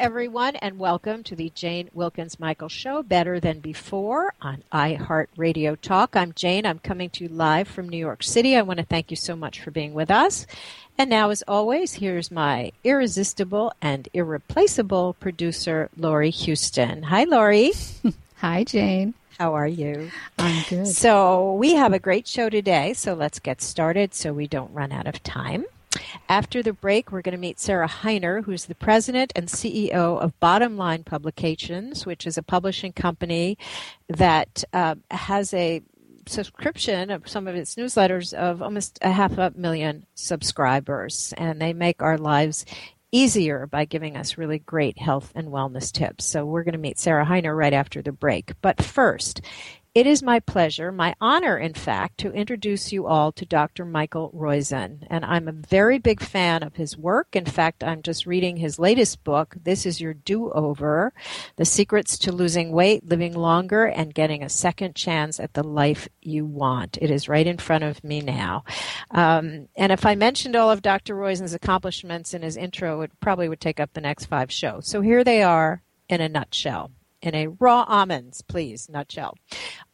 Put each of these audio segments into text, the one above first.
Everyone, and welcome to the Jane Wilkens Michael Show, Better Than Before on iHeart Radio Talk. I'm Jane. I'm coming to you live from New York City. I want to thank you so much for being with us. And now, as always, here's my irresistible and irreplaceable producer, Laurie Houston. Hi, Laurie. Hi, Jane. How are you? I'm good. So, we have a great show today, so let's get started so we don't run out of time. After the break, we're going to meet Sarah Hiner, who's the president and CEO of Bottom Line Publications, which is a publishing company that uh, has a subscription of some of its newsletters of almost a half a million subscribers. And they make our lives easier by giving us really great health and wellness tips. So we're going to meet Sarah Hiner right after the break. But first, it is my pleasure, my honor, in fact, to introduce you all to Dr. Michael Roizen. And I'm a very big fan of his work. In fact, I'm just reading his latest book, This Is Your Do Over The Secrets to Losing Weight, Living Longer, and Getting a Second Chance at the Life You Want. It is right in front of me now. Um, and if I mentioned all of Dr. Roizen's accomplishments in his intro, it probably would take up the next five shows. So here they are in a nutshell in a raw almonds, please, nutshell.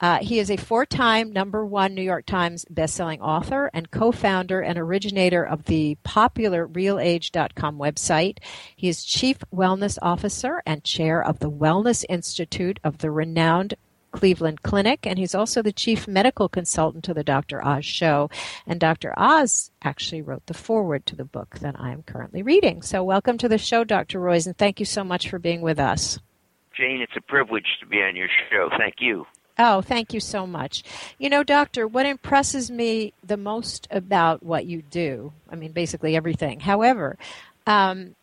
Uh, he is a four-time number one New York Times bestselling author and co-founder and originator of the popular RealAge.com website. He is chief wellness officer and chair of the Wellness Institute of the renowned Cleveland Clinic, and he's also the chief medical consultant to the Dr. Oz show. And Dr. Oz actually wrote the foreword to the book that I am currently reading. So, welcome to the show, Dr. Roizen, and thank you so much for being with us. Jane, it's a privilege to be on your show. Thank you. Oh, thank you so much. You know, Doctor, what impresses me the most about what you do, I mean, basically everything. However, um,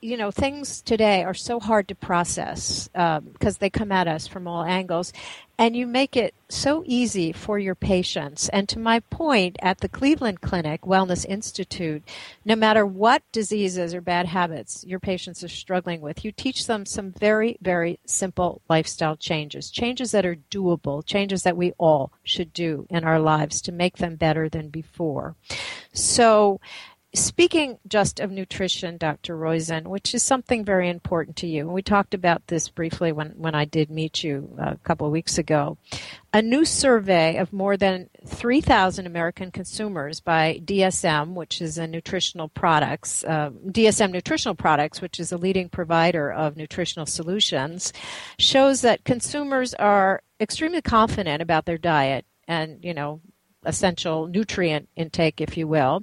you know, things today are so hard to process because um, they come at us from all angles, and you make it so easy for your patients. And to my point, at the Cleveland Clinic Wellness Institute, no matter what diseases or bad habits your patients are struggling with, you teach them some very, very simple lifestyle changes, changes that are doable, changes that we all should do in our lives to make them better than before. So, Speaking just of nutrition, Dr. Roizen, which is something very important to you, and we talked about this briefly when, when I did meet you a couple of weeks ago. A new survey of more than 3,000 American consumers by DSM, which is a nutritional products, uh, DSM Nutritional Products, which is a leading provider of nutritional solutions, shows that consumers are extremely confident about their diet and, you know, essential nutrient intake, if you will.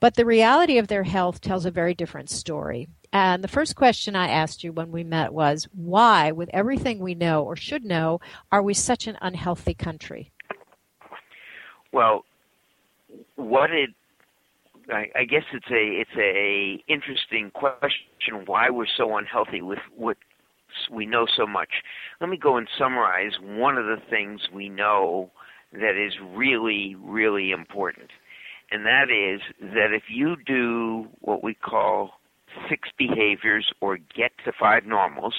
But the reality of their health tells a very different story. And the first question I asked you when we met was why, with everything we know or should know, are we such an unhealthy country? Well, what it I, I guess it's a it's a interesting question why we're so unhealthy with what we know so much. Let me go and summarize one of the things we know that is really, really important. And that is that if you do what we call six behaviors or get to five normals,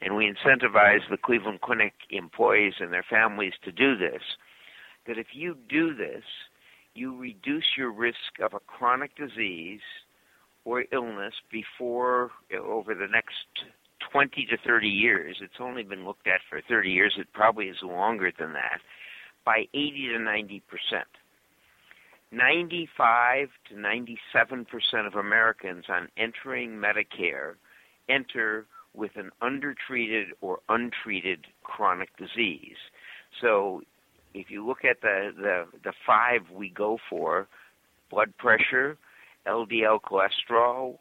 and we incentivize the Cleveland Clinic employees and their families to do this, that if you do this, you reduce your risk of a chronic disease or illness before over the next 20 to 30 years. It's only been looked at for 30 years. It probably is longer than that by 80 to 90 percent. 95 to 97 percent of Americans on entering Medicare enter with an undertreated or untreated chronic disease. So if you look at the, the, the five we go for, blood pressure, LDL cholesterol,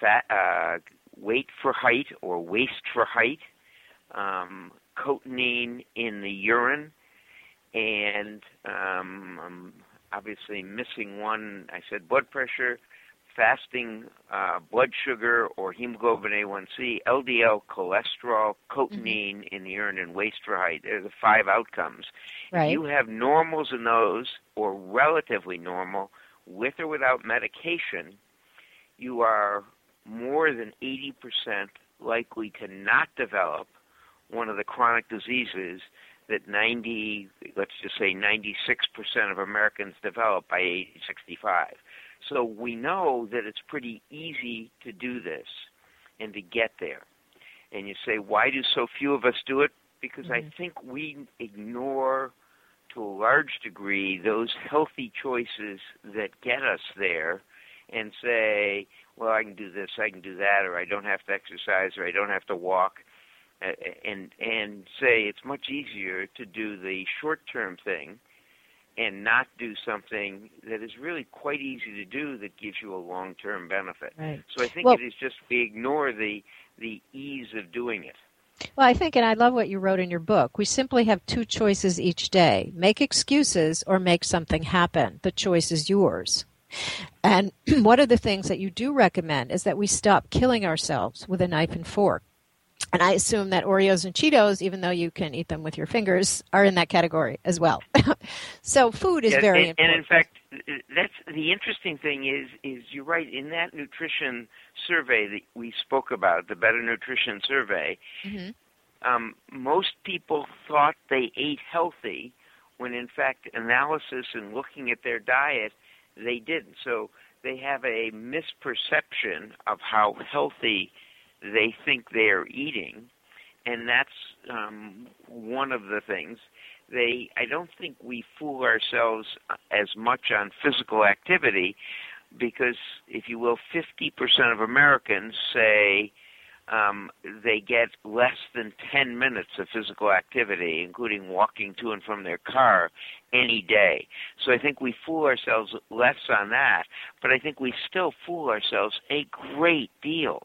fat, uh, weight for height or waist for height, um, cotinine in the urine, and um, I'm obviously missing one. I said blood pressure, fasting uh, blood sugar or hemoglobin A1C, LDL cholesterol, cotinine mm-hmm. in the urine, and waist for height. They're the five outcomes. Right. If you have normals in those, or relatively normal, with or without medication, you are more than 80% likely to not develop one of the chronic diseases that 90, let's just say 96% of Americans develop by age 65. So we know that it's pretty easy to do this and to get there. And you say, why do so few of us do it? Because mm-hmm. I think we ignore to a large degree those healthy choices that get us there and say, well, I can do this, I can do that, or I don't have to exercise, or I don't have to walk, and and say it's much easier to do the short-term thing and not do something that is really quite easy to do that gives you a long-term benefit. Right. So I think well, it is just we ignore the the ease of doing it. Well, I think, and I love what you wrote in your book. We simply have two choices each day make excuses or make something happen. The choice is yours. And one of the things that you do recommend is that we stop killing ourselves with a knife and fork. And I assume that Oreos and Cheetos, even though you can eat them with your fingers, are in that category as well. so food is yes, very and, important. And in fact, that's the interesting thing is is you're right in that nutrition survey that we spoke about, the Better Nutrition Survey. Mm-hmm. Um, most people thought they ate healthy, when in fact analysis and looking at their diet, they didn't. So they have a misperception of how healthy they think they're eating, and that's um, one of the things. They, I don't think we fool ourselves as much on physical activity, because if you will, 50% of Americans say um, they get less than 10 minutes of physical activity, including walking to and from their car any day. So I think we fool ourselves less on that, but I think we still fool ourselves a great deal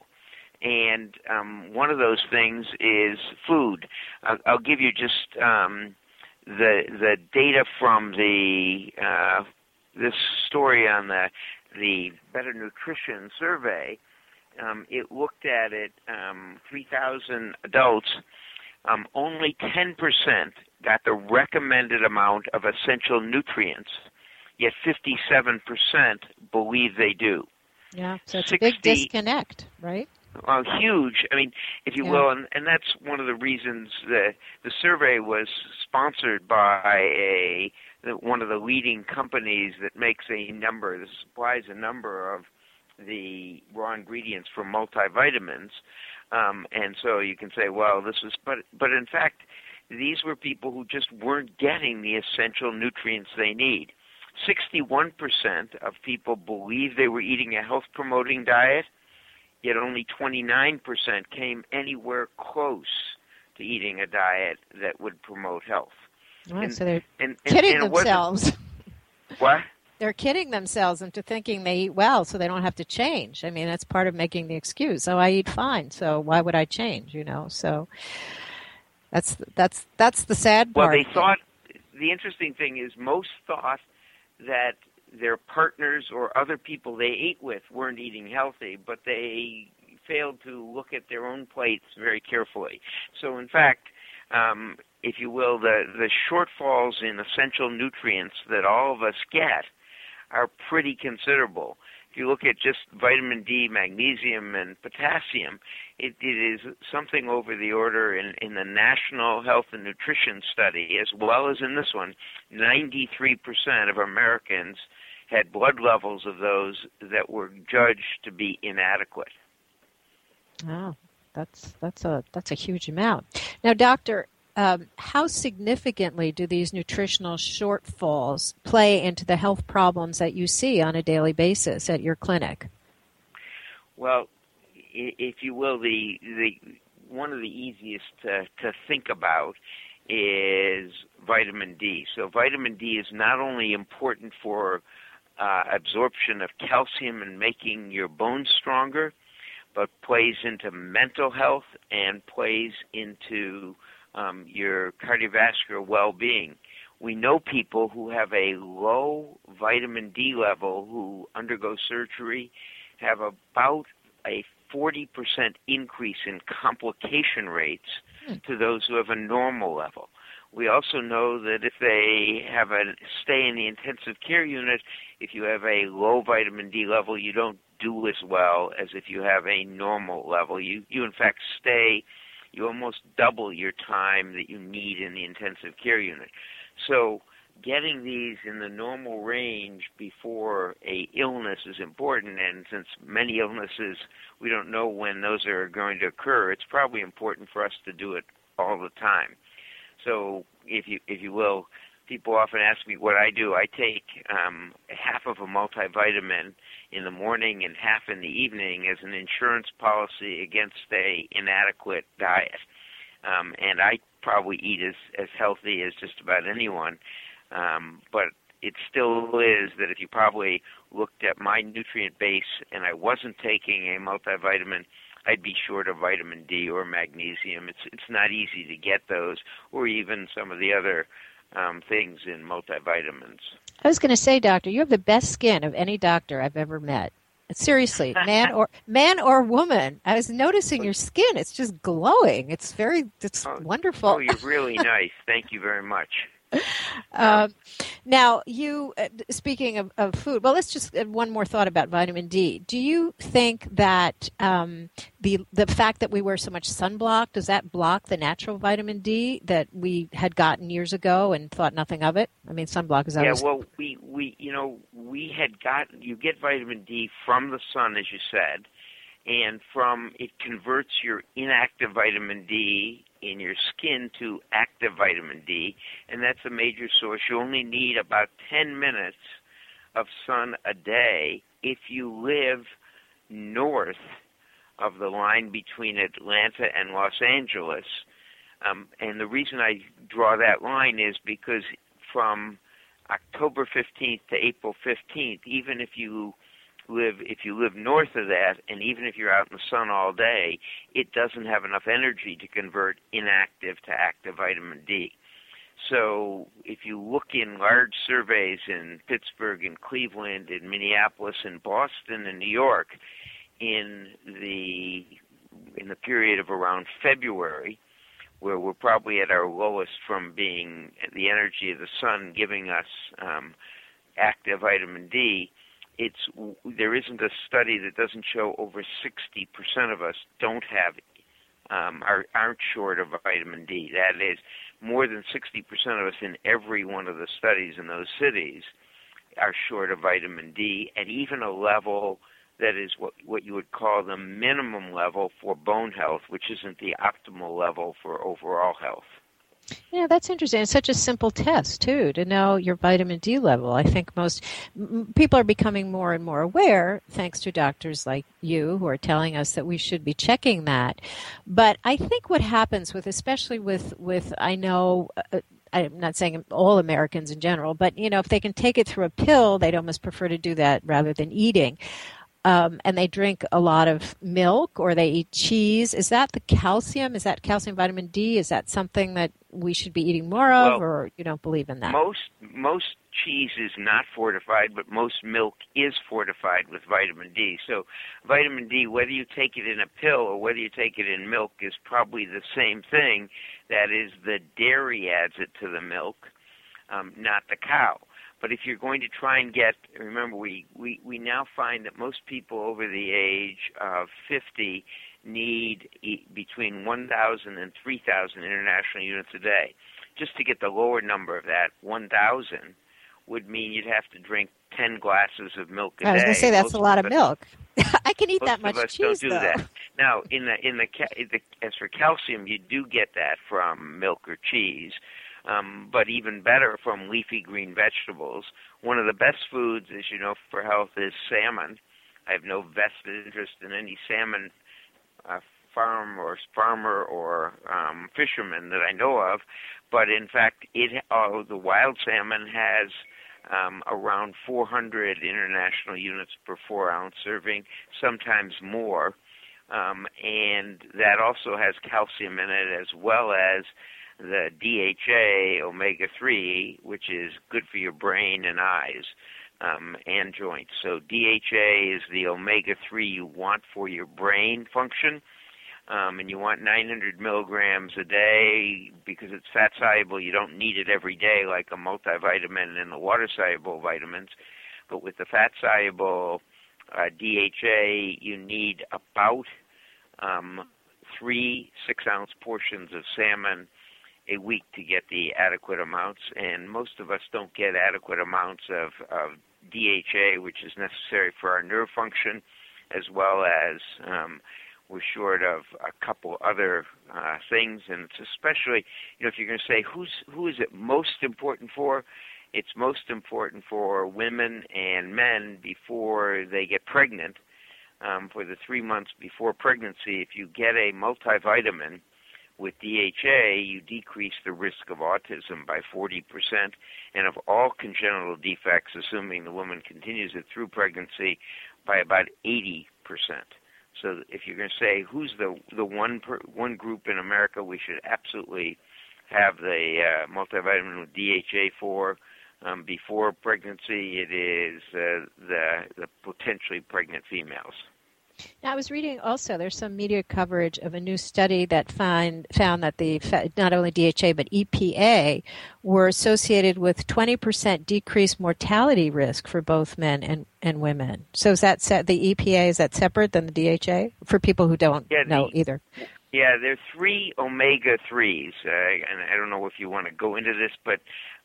and um, one of those things is food. I'll, I'll give you just um, the the data from the uh, this story on the the Better Nutrition Survey. Um, it looked at it um, 3,000 adults. Um, only 10% got the recommended amount of essential nutrients, yet 57% believe they do. Yeah, so it's 60, a big disconnect, right? Uh, huge. I mean, if you yeah. will, and, and that's one of the reasons that the survey was sponsored by a one of the leading companies that makes a number, that supplies a number of the raw ingredients for multivitamins. Um, and so you can say, well, this is, but but in fact, these were people who just weren't getting the essential nutrients they need. 61% of people believe they were eating a health promoting diet yet only 29% came anywhere close to eating a diet that would promote health. Oh, and, so they're and, and, kidding themselves. What? They're kidding themselves into thinking they eat well so they don't have to change. I mean, that's part of making the excuse. Oh, I eat fine, so why would I change, you know? So that's that's that's the sad part. Well, they thought the interesting thing is most thought that their partners or other people they ate with weren't eating healthy, but they failed to look at their own plates very carefully. So, in fact, um, if you will, the, the shortfalls in essential nutrients that all of us get are pretty considerable. If you look at just vitamin D, magnesium, and potassium, it, it is something over the order in, in the National Health and Nutrition Study, as well as in this one, 93% of Americans had blood levels of those that were judged to be inadequate. Oh, that's that's a that's a huge amount. Now, doctor, um, how significantly do these nutritional shortfalls play into the health problems that you see on a daily basis at your clinic? Well, if you will, the the one of the easiest to, to think about is vitamin D. So vitamin D is not only important for uh, absorption of calcium and making your bones stronger, but plays into mental health and plays into um, your cardiovascular well-being. We know people who have a low vitamin D level who undergo surgery have about a 40% increase in complication rates Hmm. to those who have a normal level. We also know that if they have a stay in the intensive care unit, if you have a low vitamin D level, you don't do as well as if you have a normal level. You you in fact stay you almost double your time that you need in the intensive care unit. So getting these in the normal range before a illness is important and since many illnesses we don't know when those are going to occur it's probably important for us to do it all the time so if you if you will people often ask me what i do. I take um, half of a multivitamin in the morning and half in the evening as an insurance policy against a inadequate diet. Um, and i probably eat as as healthy as just about anyone. Um, but it still is that if you probably looked at my nutrient base and I wasn't taking a multivitamin, I'd be short of vitamin D or magnesium. It's it's not easy to get those, or even some of the other um, things in multivitamins. I was going to say, doctor, you have the best skin of any doctor I've ever met. Seriously, man or man or woman, I was noticing your skin. It's just glowing. It's very, it's Oh, wonderful. Oh, you're really nice. Thank you very much. Um, now, you uh, speaking of, of food, well, let's just uh, one more thought about vitamin D. Do you think that um, the the fact that we wear so much sunblock does that block the natural vitamin D that we had gotten years ago and thought nothing of it? I mean, sunblock is Yeah, well, we we you know we had gotten you get vitamin D from the sun, as you said, and from it converts your inactive vitamin D in your skin to active vitamin D, and that's a major source. You only need about 10 minutes of sun a day if you live north of the line between Atlanta and Los Angeles. Um, and the reason I draw that line is because from October 15th to April 15th, even if you live if you live north of that and even if you're out in the sun all day, it doesn't have enough energy to convert inactive to active vitamin D. So if you look in large surveys in Pittsburgh and Cleveland and Minneapolis and Boston and New York in the in the period of around February where we're probably at our lowest from being the energy of the sun giving us um, active vitamin D, it's there isn't a study that doesn't show over 60% of us don't have um, are aren't short of vitamin D. That is more than 60% of us in every one of the studies in those cities are short of vitamin D at even a level that is what what you would call the minimum level for bone health, which isn't the optimal level for overall health. Yeah, that's interesting. It's such a simple test too to know your vitamin D level. I think most m- people are becoming more and more aware, thanks to doctors like you who are telling us that we should be checking that. But I think what happens with, especially with with, I know. Uh, I'm not saying all Americans in general, but you know, if they can take it through a pill, they'd almost prefer to do that rather than eating. Um, and they drink a lot of milk or they eat cheese. Is that the calcium? Is that calcium vitamin D? Is that something that we should be eating more of, Well, or you don't believe in that? Most most cheese is not fortified, but most milk is fortified with vitamin D. So vitamin D, whether you take it in a pill or whether you take it in milk, is probably the same thing. That is, the dairy adds it to the milk, um, not the cow. But if you're going to try and get, remember, we, we, we now find that most people over the age of 50 need e- between 1,000 and 3,000 international units a day. Just to get the lower number of that, 1,000 would mean you'd have to drink 10 glasses of milk a day. I was going to say that's Most a lot of us- milk. I can eat that much cheese don't do though. that. Now, in the in the, ca- the as for calcium, you do get that from milk or cheese, um, but even better from leafy green vegetables. One of the best foods, as you know, for health is salmon. I have no vested interest in any salmon uh, farm or farmer or um, fisherman that I know of, but in fact, it uh, the wild salmon has um, around 400 international units per four ounce serving, sometimes more. Um, and that also has calcium in it as well as the DHA omega 3, which is good for your brain and eyes. um, and joints. So DHA is the omega 3 you want for your brain function. Um, and you want 900 milligrams a day because it's fat soluble. You don't need it every day like a multivitamin and the water soluble vitamins. But with the fat soluble uh, DHA, you need about um, three six ounce portions of salmon a week to get the adequate amounts, and most of us don't get adequate amounts of, of DHA, which is necessary for our nerve function, as well as um, we're short of a couple other uh, things, and it's especially, you know, if you're going to say who's who is it most important for, it's most important for women and men before they get pregnant. Um, for the three months before pregnancy, if you get a multivitamin with DHA, you decrease the risk of autism by 40% and of all congenital defects, assuming the woman continues it through pregnancy, by about 80%. So if you're going to say who's the the one per, one group in America we should absolutely have the uh, multivitamin with DHA for um, before pregnancy, it is uh, the the potentially pregnant females. Now, I was reading also there's some media coverage of a new study that find, found that the not only DHA but EPA were associated with 20% decreased mortality risk for both men and, and women. So is that set, the EPA is that separate than the DHA for people who don't yeah, know either? Yeah, there are three omega threes, uh, and I don't know if you want to go into this, but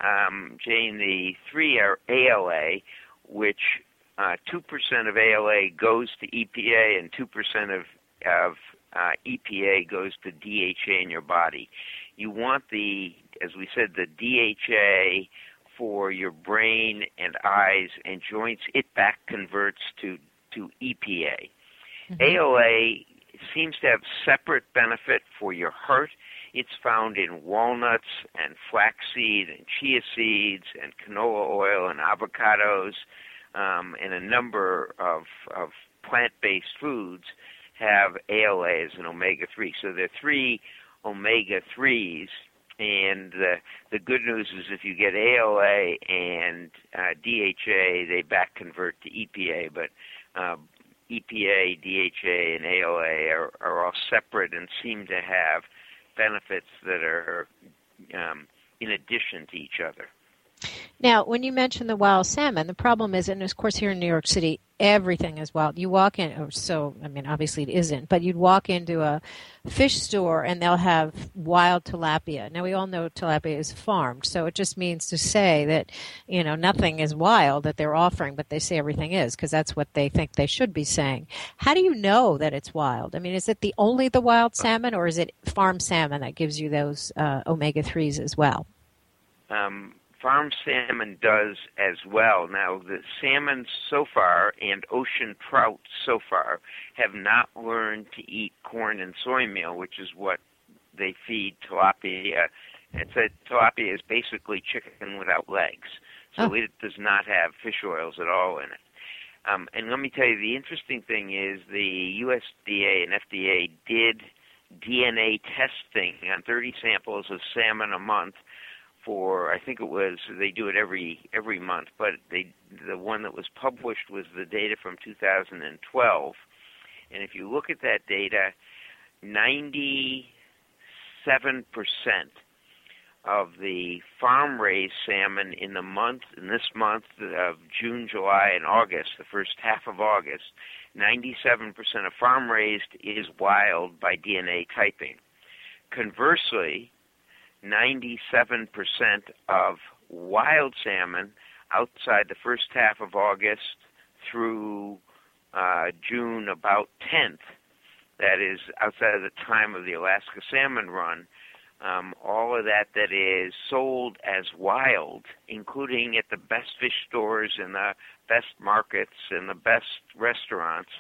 um, Jane, the three are ALA, which uh, 2% of ALA goes to EPA and 2% of, of uh, EPA goes to DHA in your body. You want the, as we said, the DHA for your brain and eyes and joints. It back converts to, to EPA. Mm-hmm. ALA seems to have separate benefit for your heart. It's found in walnuts and flaxseed and chia seeds and canola oil and avocados um, and a number of, of plant-based foods have ALA as an omega-3. So there are three omega-3s, and the the good news is if you get ALA and uh, DHA, they back convert to EPA, but uh, EPA, DHA, and ALA are, are all separate and seem to have benefits that are um, in addition to each other. Now, when you mention the wild salmon, the problem is, and of course here in New York City, everything is wild. You walk in, or so, I mean, obviously it isn't, but you'd walk into a fish store and they'll have wild tilapia. Now, we all know tilapia is farmed, so it just means to say that, you know, nothing is wild that they're offering, but they say everything is because that's what they think they should be saying. How do you know that it's wild? I mean, is it the only the wild salmon, or is it farm salmon that gives you those uh, omega 3s as well? Um, farm salmon does as well. Now, the salmon so far and ocean trout so far have not learned to eat corn and soy meal, which is what they feed tilapia. It's a tilapia is basically chicken without legs, so oh. it does not have fish oils at all in it. Um, and let me tell you, the interesting thing is the USDA and FDA did DNA testing on 30 samples of salmon a month for I think it was they do it every every month, but they the one that was published was the data from 2012, and if you look at that data, 97 percent of the farm raised salmon in the month in this month of June, July, and August, the first half of August, 97% of farm raised is wild by DNA typing. Conversely, 97% of wild salmon outside the first half of August through uh, June about 10th. That is outside of the time of the Alaska salmon run. Um, all of that that is sold as wild, including at the best fish stores and the best markets and the best restaurants,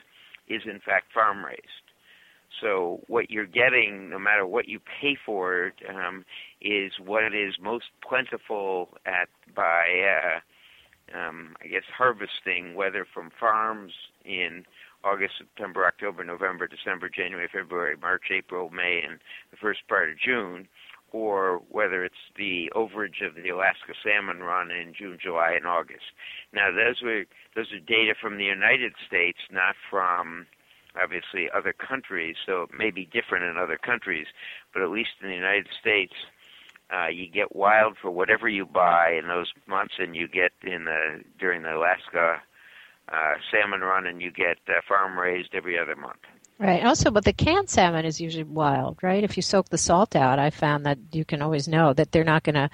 is in fact farm raised. So what you're getting, no matter what you pay for it, um, is what is most plentiful at by, uh, um, I guess, harvesting, whether from farms in August, September, October, November, December, January, February, March, April, May, and the first part of June, or whether it's the overage of the Alaska salmon run in June, July, and August. Now, those were those are data from the United States, not from obviously other countries. So it may be different in other countries, but at least in the United States, uh, you get wild for whatever you buy in those months, and you get in the during the Alaska uh, salmon run, and you get uh, farm raised every other month. Right. Also, but the canned salmon is usually wild, right? If you soak the salt out, I found that you can always know that they're not going to.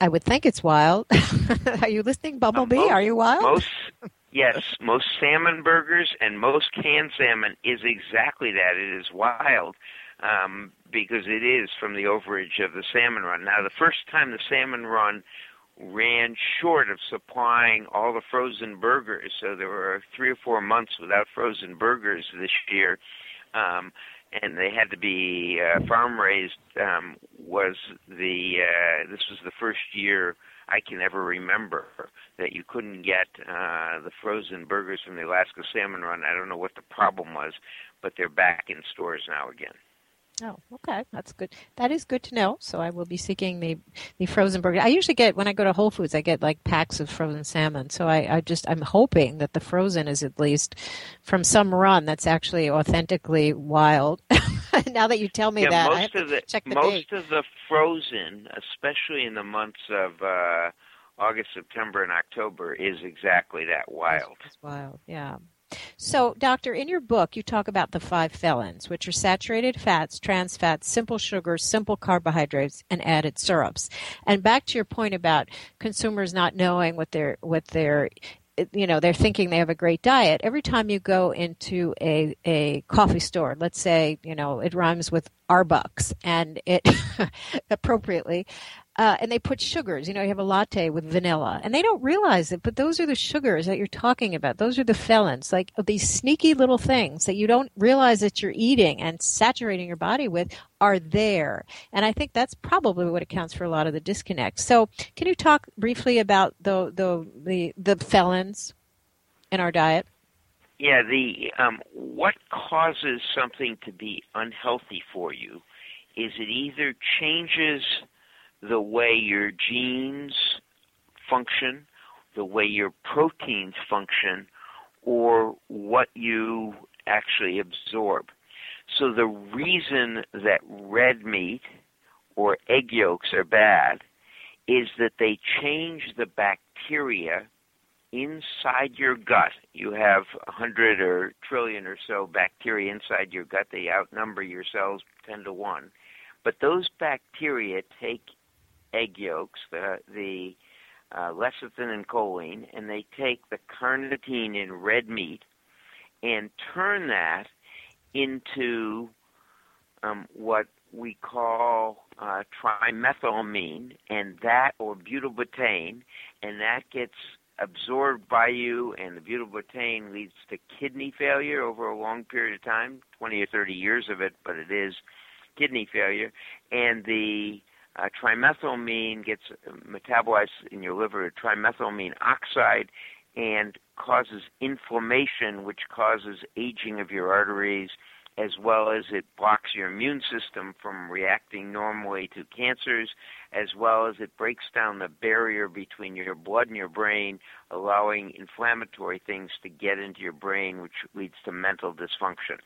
I would think it's wild. Are you listening, Bumblebee? Uh, most, Are you wild? Most, yes, most salmon burgers and most canned salmon is exactly that. It is wild um, because it is from the overage of the salmon run. Now, the first time the salmon run ran short of supplying all the frozen burgers. So there were three or four months without frozen burgers this year. Um, and they had to be uh, farm raised. Um, was the uh, this was the first year I can ever remember that you couldn't get uh, the frozen burgers from the Alaska Salmon Run. I don't know what the problem was, but they're back in stores now again. Oh, okay, that's good. That is good to know. So I will be seeking the the frozen burger. I usually get when I go to Whole Foods, I get like packs of frozen salmon. So I, I just I'm hoping that the frozen is at least from some run that's actually authentically wild. now that you tell me yeah, that, most of the, the most date. of the frozen, especially in the months of uh, August, September, and October, is exactly that wild. It's wild, yeah. So, doctor, in your book, you talk about the five felons, which are saturated fats, trans fats, simple sugars, simple carbohydrates, and added syrups. And back to your point about consumers not knowing what they're what they're you know they're thinking they have a great diet every time you go into a, a coffee store let's say you know it rhymes with arbucks and it appropriately uh, and they put sugars. You know, you have a latte with vanilla, and they don't realize it, but those are the sugars that you're talking about. Those are the felons, like these sneaky little things that you don't realize that you're eating and saturating your body with are there. And I think that's probably what accounts for a lot of the disconnect. So, can you talk briefly about the the the, the felons in our diet? Yeah, the um, what causes something to be unhealthy for you is it either changes the way your genes function, the way your proteins function, or what you actually absorb. So the reason that red meat or egg yolks are bad is that they change the bacteria inside your gut. You have a hundred or trillion or so bacteria inside your gut. They outnumber your cells ten to one. But those bacteria take egg yolks, the the uh, lecithin and choline, and they take the carnitine in red meat and turn that into um, what we call uh, trimethylamine, and that or butyrobetaine, and that gets absorbed by you, and the butyrobetaine leads to kidney failure over a long period of time, 20 or 30 years of it, but it is kidney failure, and the uh, trimethylamine gets metabolized in your liver to trimethylamine oxide and causes inflammation, which causes aging of your arteries, as well as it blocks your immune system from reacting normally to cancers, as well as it breaks down the barrier between your blood and your brain, allowing inflammatory things to get into your brain, which leads to mental dysfunction.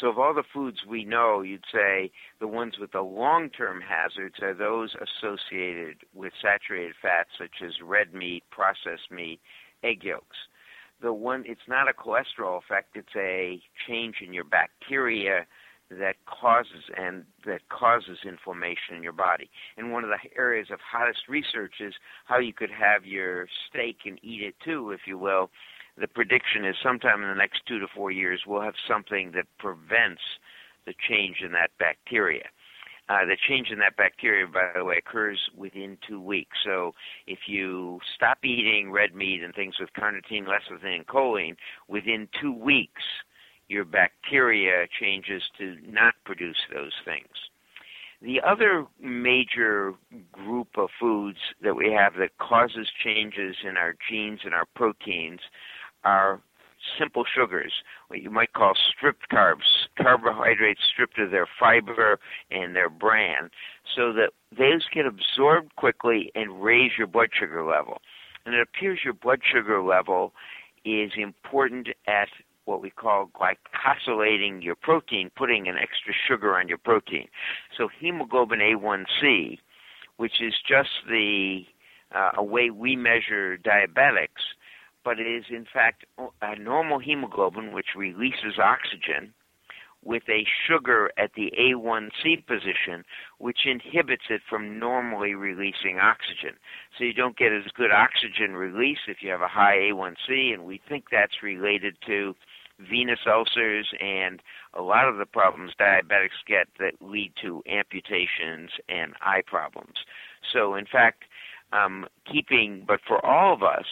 So of all the foods we know, you'd say the ones with the long-term hazards are those associated with saturated fats such as red meat, processed meat, egg yolks. The one it's not a cholesterol effect, it's a change in your bacteria that causes and that causes inflammation in your body. And one of the areas of hottest research is how you could have your steak and eat it too, if you will, the prediction is sometime in the next two to four years we'll have something that prevents the change in that bacteria. Uh, the change in that bacteria, by the way, occurs within two weeks. So if you stop eating red meat and things with carnitine, lecithin, and choline, within two weeks, your bacteria changes to not produce those things. The other major group of foods that we have that causes changes in our genes and our proteins are simple sugars, what you might call stripped carbs. carbohydrates stripped of their fiber and their bran so that those get absorbed quickly and raise your blood sugar level. And it appears your blood sugar level is important at what we call glycosylating your protein, putting an extra sugar on your protein. So hemoglobin A1C, which is just the uh, a way we measure diabetics, but it is in fact a normal hemoglobin which releases oxygen with a sugar at the A1C position, which inhibits it from normally releasing oxygen. So you don't get as good oxygen release if you have a high A1C, and we think that's related to venous ulcers and a lot of the problems diabetics get that lead to amputations and eye problems. So, in fact, um, keeping, but for all of us,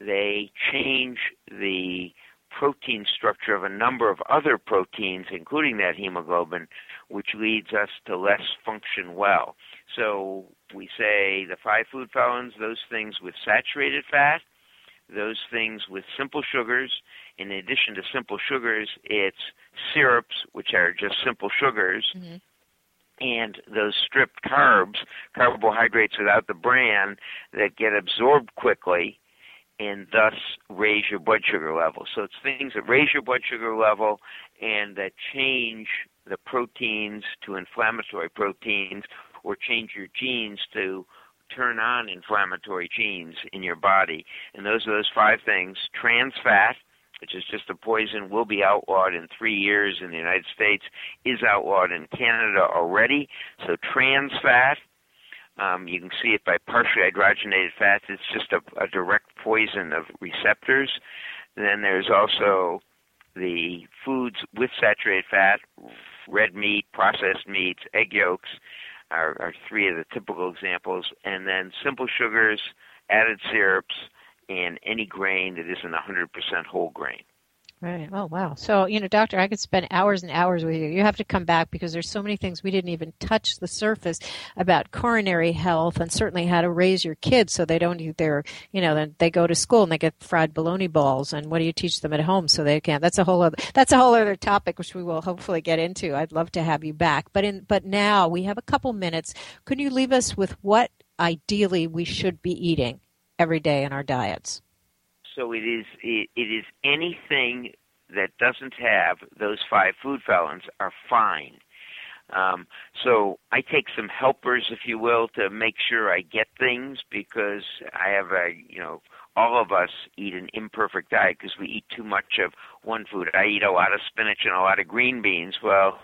they change the protein structure of a number of other proteins, including that hemoglobin, which leads us to less function well. So we say the five food felons, those things with saturated fat, those things with simple sugars. In addition to simple sugars, it's syrups, which are just simple sugars. Mm-hmm and those stripped carbs, carbohydrates without the bran, that get absorbed quickly and thus raise your blood sugar level. So it's things that raise your blood sugar level and that change the proteins to inflammatory proteins or change your genes to turn on inflammatory genes in your body. And those are those five things. Trans fat, which is just a poison, will be outlawed in three years in the United States, is outlawed in Canada already. So trans fat, um, you can see it by partially hydrogenated fats. It's just a, a direct poison of receptors. then there's also the foods with saturated fat, red meat, processed meats, egg yolks are, are three of the typical examples. And then simple sugars, added syrups, and any grain that isn't 100% whole grain. Right. Oh, wow. So, you know, doctor, I could spend hours and hours with you. You have to come back because there's so many things we didn't even touch the surface about coronary health and certainly how to raise your kids so they don't eat their, you know, then they go to school and they get fried bologna balls and what do you teach them at home so they can't. That's a whole other, that's a whole other topic which we will hopefully get into. I'd love to have you back. But in, but now we have a couple minutes. Could you leave us with what ideally we should be eating every day in our diets? So it is it, it is anything that doesn't have those five food felons are fine. Um, so I take some helpers, if you will, to make sure I get things because I have a, you know, all of us eat an imperfect diet because we eat too much of one food. I eat a lot of spinach and a lot of green beans. Well,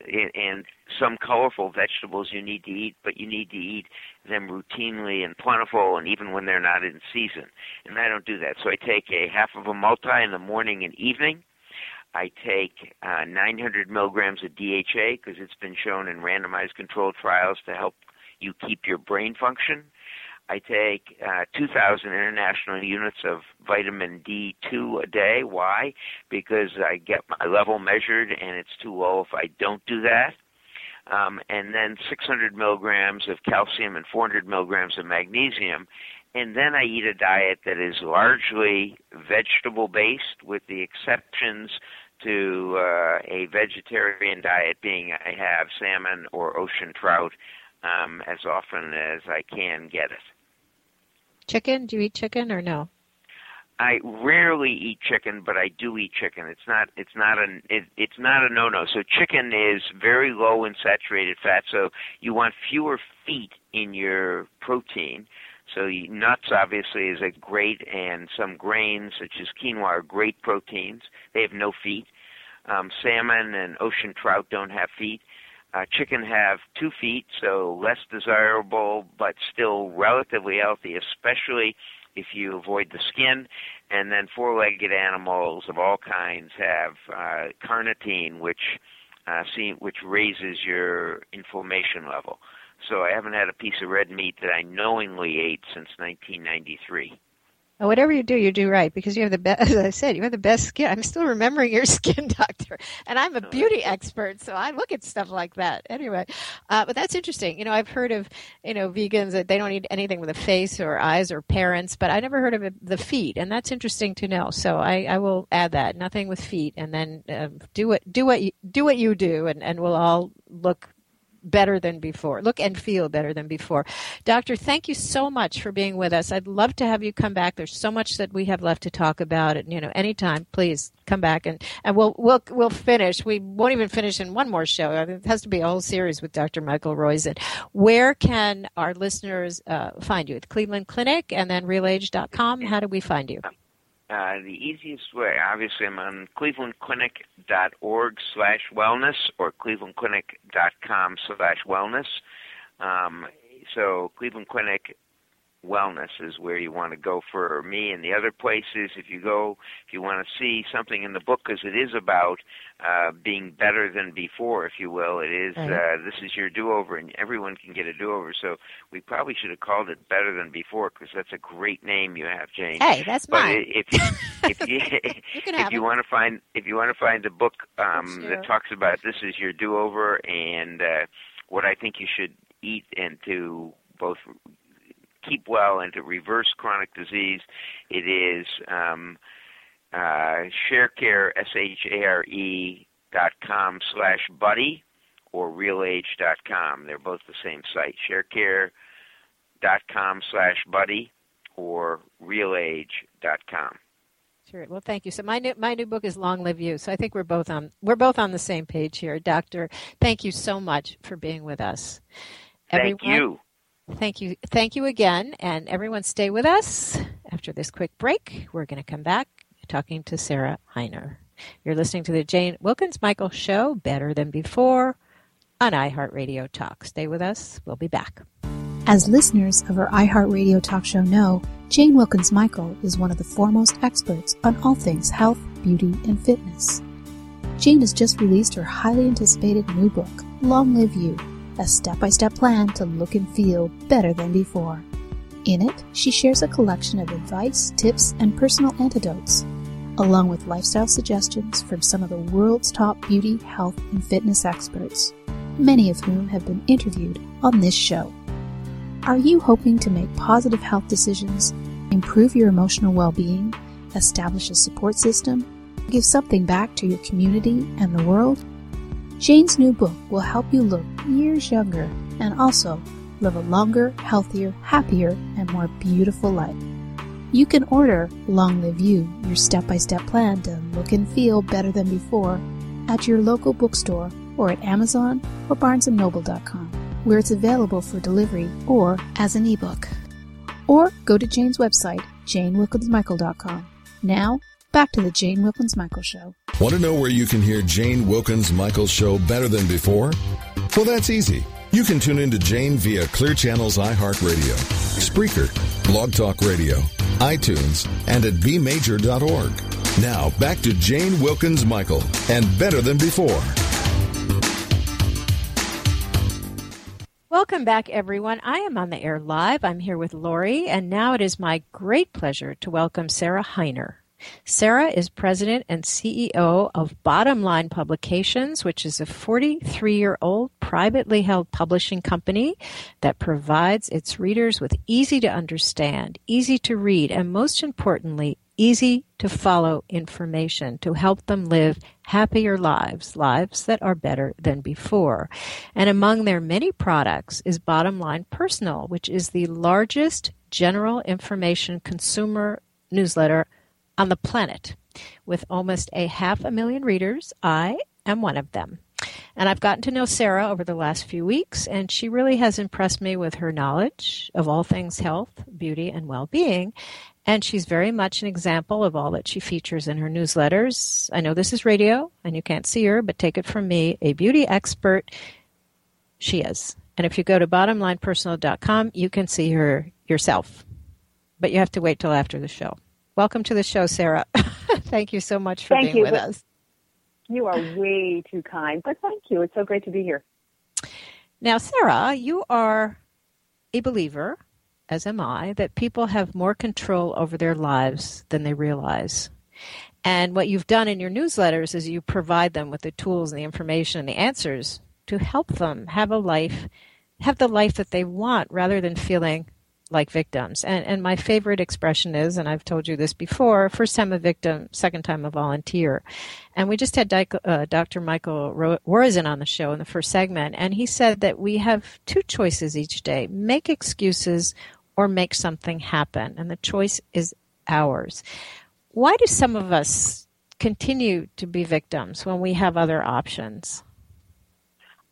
and and some colorful vegetables you need to eat, but you need to eat them routinely and plentiful, and even when they're not in season. And I don't do that. So I take a half of a multi in the morning and evening. I take uh, 900 milligrams of DHA because it's been shown in randomized controlled trials to help you keep your brain function. I take uh, 2,000 international units of vitamin D2 a day. Why? Because I get my level measured and it's too low if I don't do that. Um, and then 600 milligrams of calcium and 400 milligrams of magnesium. And then I eat a diet that is largely vegetable based, with the exceptions to uh, a vegetarian diet being I have salmon or ocean trout um, as often as I can get it. Chicken? Do you eat chicken or no? I rarely eat chicken, but I do eat chicken. It's not it's not a it, it's not a no no. So chicken is very low in saturated fat, so you want fewer feet in your protein. So nuts obviously is a great, and some grains such as quinoa are great proteins. They have no feet. Um, salmon and ocean trout don't have feet. Uh, chicken have two feet, so less desirable, but still relatively healthy, especially if you avoid the skin. And then four-legged animals of all kinds have uh, carnitine, which uh, see, which raises your inflammation level. So I haven't had a piece of red meat that I knowingly ate since 1993. Whatever you do, you do right because you have the best. As I said, you have the best skin. I'm still remembering your skin doctor, and I'm a oh, beauty expert, so I look at stuff like that. Anyway, uh, but that's interesting. You know, I've heard of you know vegans that they don't eat anything with a face or eyes or parents, but I never heard of the feet, and that's interesting to know. So I, I will add that nothing with feet, and then uh, do what do what you do what you do, and and we'll all look better than before, look and feel better than before. Doctor, thank you so much for being with us. I'd love to have you come back. There's so much that we have left to talk about. And, you know, anytime, please come back and, and we'll, we'll, we'll finish. We won't even finish in one more show. It has to be a whole series with Dr. Michael Roizen. Where can our listeners uh, find you? At Cleveland Clinic and then realage.com. How do we find you? Uh, the easiest way, obviously, I'm on clevelandclinic.org slash wellness or clevelandclinic.com slash wellness. Um, so Cleveland Clinic wellness is where you want to go for me and the other places. If you go if you want to see something in the book because it is about uh being better than before if you will. It is uh this is your do over and everyone can get a do over so we probably should have called it better than before because that's a great name you have jane hey that's but mine. if you if you, you if you want to find if you want to find a book um sure. that talks about this is your do over and uh what i think you should eat and to both keep well and to reverse chronic disease, it is um, uh, ShareCare, S-H-A-R-E dot com slash buddy or realage dot com. They're both the same site, ShareCare dot com slash buddy or realage dot com. Sure. Well, thank you. So my new my new book is Long Live You. So I think we're both on we're both on the same page here, Doctor. Thank you so much for being with us. Thank Everyone, you. Thank you. Thank you again. And everyone stay with us. After this quick break, we're going to come back talking to Sarah Hiner. You're listening to the Jane Wilkens Michael Show, Better Than Before, on iHeartRadio Talk. Stay with us. We'll be back. As listeners of our iHeartRadio Talk Show know, Jane Wilkens Michael is one of the foremost experts on all things health, beauty, and fitness. Jane has just released her highly anticipated new book, Long Live You a step by step plan to look and feel better than before. In it, she shares a collection of advice, tips, and personal antidotes, along with lifestyle suggestions from some of the world's top beauty, health, and fitness experts, many of whom have been interviewed on this show. Are you hoping to make positive health decisions, improve your emotional well being, establish a support system, give something back to your community and the world? Jane's new book will help you look years younger and also live a longer, healthier, happier, and more beautiful life. You can order Long Live You, your step by step plan to look and feel better than before, at your local bookstore or at Amazon or BarnesandNoble.com, where it's available for delivery or as an ebook. Or go to Jane's website, janewilkensmichael.com. Now, back to the Jane Wilkens Michael Show. Want to know where you can hear Jane Wilkens Michael show better than before? Well, that's easy. You can tune in to Jane via Clear Channel's iHeartRadio, Spreaker, Blog Talk Radio, iTunes, and at bmajor.org. Now, back to Jane Wilkens Michael and Better Than Before. Welcome back, everyone. I am on the air live. I'm here with Lori, and now it is my great pleasure to welcome Sarah Hiner. Sarah is president and CEO of Bottom Line Publications, which is a 43 year old privately held publishing company that provides its readers with easy to understand, easy to read, and most importantly, easy to follow information to help them live happier lives, lives that are better than before. And among their many products is Bottom Line Personal, which is the largest general information consumer newsletter on the planet. With almost a half a million readers, I am one of them. And I've gotten to know Sarah over the last few weeks, and she really has impressed me with her knowledge of all things health, beauty, and well being. And she's very much an example of all that she features in her newsletters. I know this is radio, and you can't see her, but take it from me a beauty expert she is. And if you go to bottomlinepersonal.com, you can see her yourself. But you have to wait till after the show. Welcome to the show, Sarah. thank you so much for thank being you. with us. You are way too kind, but thank you. It's so great to be here. Now, Sarah, you are a believer as am I, that people have more control over their lives than they realize. And what you've done in your newsletters is you provide them with the tools and the information and the answers to help them have a life, have the life that they want rather than feeling like victims. And, and my favorite expression is, and I've told you this before, first time a victim, second time a volunteer. And we just had uh, Dr. Michael Roizen on the show in the first segment, and he said that we have two choices each day make excuses or make something happen. And the choice is ours. Why do some of us continue to be victims when we have other options?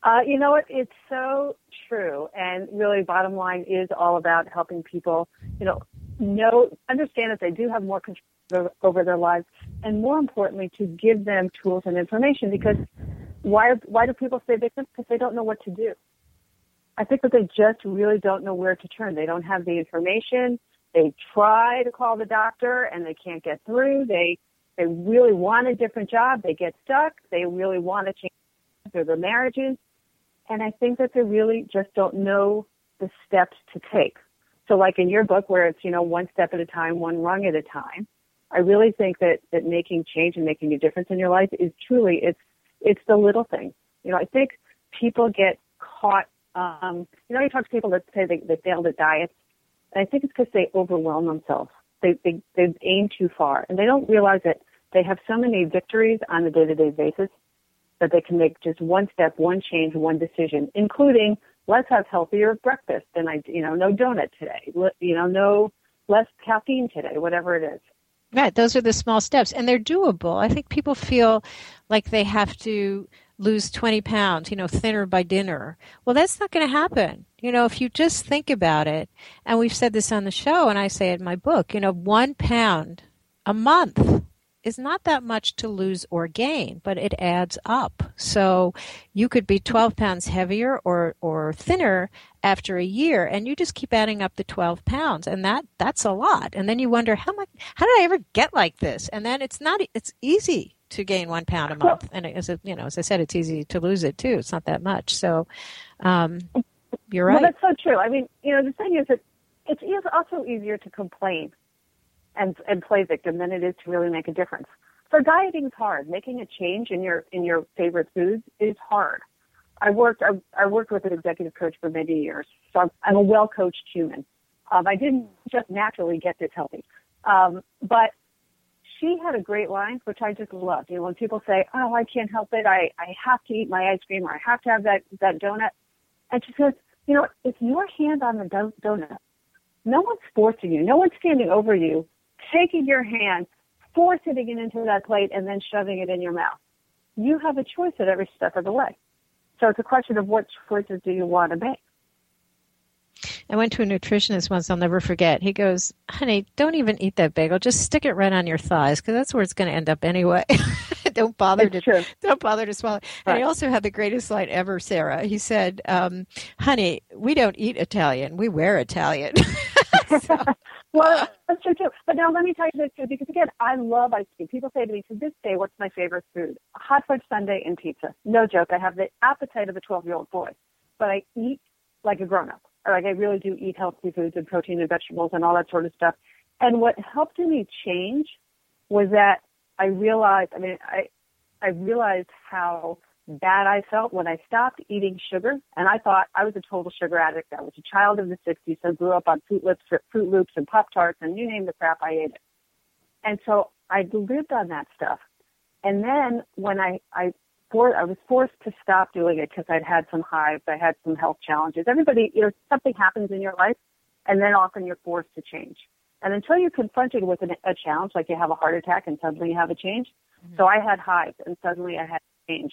Uh, you know what? It's so true. And really, bottom line is all about helping people, you know, know, understand that they do have more control over their lives, and more importantly, to give them tools and information. Because why why do people stay victims? Because they don't know what to do. I think that they just really don't know where to turn. They don't have the information. They try to call the doctor and they can't get through. They they really want a different job. They get stuck. They really want to change their marriages and I think that they really just don't know the steps to take. So like in your book where it's, you know, one step at a time, one rung at a time, I really think that, that making change and making a difference in your life is truly, it's, it's the little things. You know, I think people get caught, um, you know, you talk to people that say they, they failed at diets, and I think it's because they overwhelm themselves. They, they, they aim too far, and they don't realize that they have so many victories on a day-to-day basis that they can make just one step, one change, one decision, including let's have healthier breakfast and I, you know, no donut today, you know, no less caffeine today, whatever it is. Right. Those are the small steps and they're doable. I think people feel like they have to lose 20 pounds, you know, thinner by dinner. Well, that's not going to happen. You know, if you just think about it, and we've said this on the show, and I say it in my book, you know, one pound a month is not that much to lose or gain, but it adds up. So you could be 12 pounds heavier or, or thinner after a year and you just keep adding up the 12 pounds and that, that's a lot. And then you wonder, how much, how did I ever get like this? And then it's not, it's easy to gain one pound a month. And as you know, as I said, it's easy to lose it too. It's not that much. So, um, you're right. Well, that's so true. I mean, you know, the thing is that it's also easier to complain and and play victim than it is to really make a difference. So dieting is hard. Making a change in your in your favorite foods is hard. I worked I, I worked with an executive coach for many years, so I'm, I'm a well coached human. Um, I didn't just naturally get this healthy, um, but she had a great line which I just loved. You know, when people say, "Oh, I can't help it. I I have to eat my ice cream or I have to have that that donut," and she says, "You know, it's your hand on the do- donut. No one's forcing you. No one's standing over you taking your hand, forcing it into that plate, and then shoving it in your mouth. You have a choice at every step of the way. So it's a question of what choices do you want to make. I went to a nutritionist once, I'll never forget. He goes, honey, don't even eat that bagel. Just stick it right on your thighs because that's where it's going to end up anyway. don't bother it's to true. don't bother to swallow. Right. And he also had the greatest line ever, Sarah. He said, um, "Honey, we don't eat Italian. We wear Italian." so, well, that's true too. But now let me tell you this too, because again, I love ice cream. People say to me to this day, "What's my favorite food?" Hot fudge sundae and pizza. No joke. I have the appetite of a 12-year-old boy, but I eat like a grown-up. Like I really do eat healthy foods and protein and vegetables and all that sort of stuff. And what helped me change was that I realized. I mean, I I realized how bad I felt when I stopped eating sugar. And I thought I was a total sugar addict. I was a child of the 60s, so grew up on Froot Loops, Froot Loops and Pop Tarts, and you name the crap, I ate it. And so I lived on that stuff. And then when I, I, for, I was forced to stop doing it because I'd had some hives, I had some health challenges. Everybody, you know, something happens in your life, and then often you're forced to change. And until you're confronted with an, a challenge, like you have a heart attack and suddenly you have a change. Mm-hmm. So I had hives and suddenly I had change.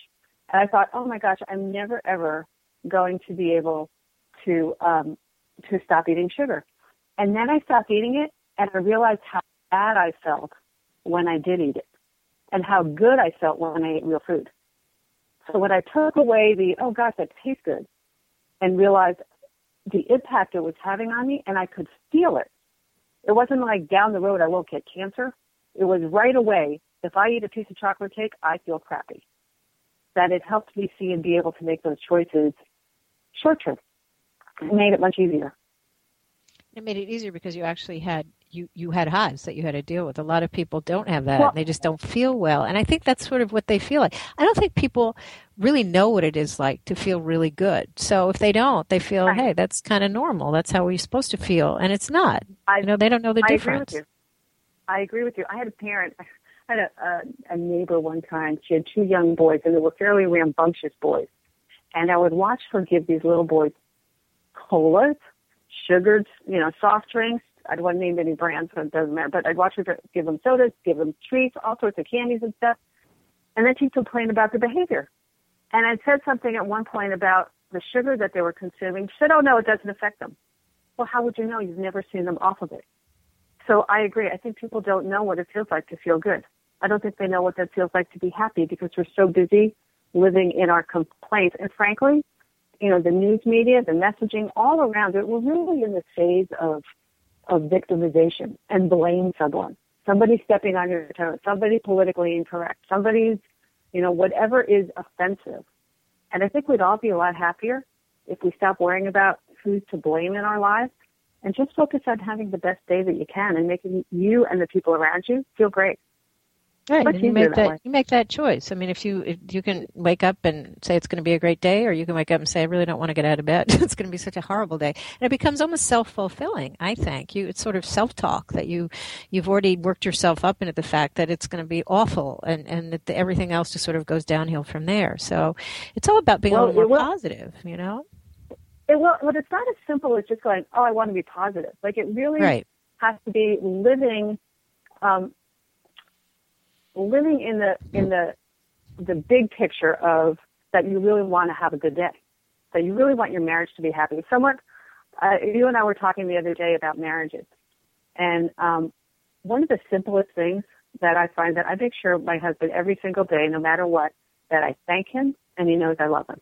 And I thought, oh my gosh, I'm never ever going to be able to um, to stop eating sugar. And then I stopped eating it, and I realized how bad I felt when I did eat it, and how good I felt when I ate real food. So when I took away the oh gosh, that tastes good, and realized the impact it was having on me, and I could feel it. It wasn't like down the road I won't get cancer. It was right away. If I eat a piece of chocolate cake, I feel crappy that it helped me see and be able to make those choices short term. It made it much easier. It made it easier because you actually had you you had hives that you had to deal with. A lot of people don't have that. Well, they just don't feel well, and I think that's sort of what they feel like. I don't think people really know what it is like to feel really good. So if they don't, they feel, right. hey, that's kind of normal. That's how we're supposed to feel, and it's not. I, you know, they don't know the I difference. Agree with you. I agree with you. I had a parent. I had a, a, a neighbor one time. She had two young boys, and they were fairly rambunctious boys. And I would watch her give these little boys colas, sugared, you know, soft drinks, I don't want to name any brands, so it doesn't matter. But I'd watch her give them sodas, give them treats, all sorts of candies and stuff. And then she'd complain about their behavior. And I'd said something at one point about the sugar that they were consuming. She said, oh, no, it doesn't affect them. Well, how would you know? You've never seen them off of it. So I agree. I think people don't know what it feels like to feel good. I don't think they know what that feels like to be happy because we're so busy living in our complaints. And frankly, you know, the news media, the messaging all around it, we're really in the phase of of victimization and blame someone. Somebody stepping on your toes, somebody politically incorrect, somebody's, you know, whatever is offensive. And I think we'd all be a lot happier if we stop worrying about who's to blame in our lives and just focus on having the best day that you can and making you and the people around you feel great. Right, you make that, that you make that choice. I mean, if you if you can wake up and say it's going to be a great day, or you can wake up and say I really don't want to get out of bed. it's going to be such a horrible day, and it becomes almost self fulfilling. I think you it's sort of self talk that you you've already worked yourself up into the fact that it's going to be awful, and and that the, everything else just sort of goes downhill from there. So it's all about being well, a little more positive, you know. It will, but it's not as simple as just going, oh, I want to be positive. Like it really right. has to be living. Um, living in the in the the big picture of that you really want to have a good day, that you really want your marriage to be happy. Someone, uh, you and I were talking the other day about marriages, and um, one of the simplest things that I find that I make sure my husband every single day, no matter what, that I thank him and he knows I love him.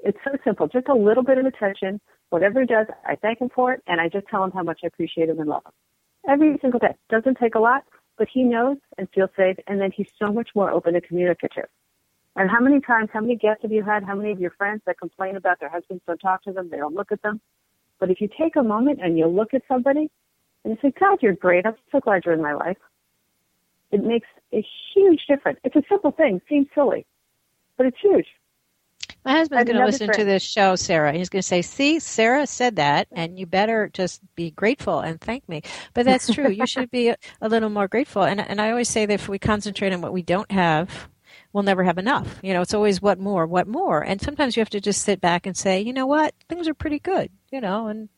It's so simple, just a little bit of attention. Whatever he does, I thank him for it, and I just tell him how much I appreciate him and love him. Every single day. Doesn't take a lot, but he knows and feels safe, and then he's so much more open and communicative. And how many times, how many guests have you had? How many of your friends that complain about their husbands don't talk to them, they don't look at them? But if you take a moment and you look at somebody and you say, God, you're great. I'm so glad you're in my life. It makes a huge difference. It's a simple thing. Seems silly, but it's huge. My husband's going to listen friend. to this show, Sarah. He's going to say, "See, Sarah said that, and you better just be grateful and thank me." But that's true. you should be a, a little more grateful. And and I always say that if we concentrate on what we don't have, we'll never have enough. You know, it's always what more, what more. And sometimes you have to just sit back and say, you know what, things are pretty good you know, and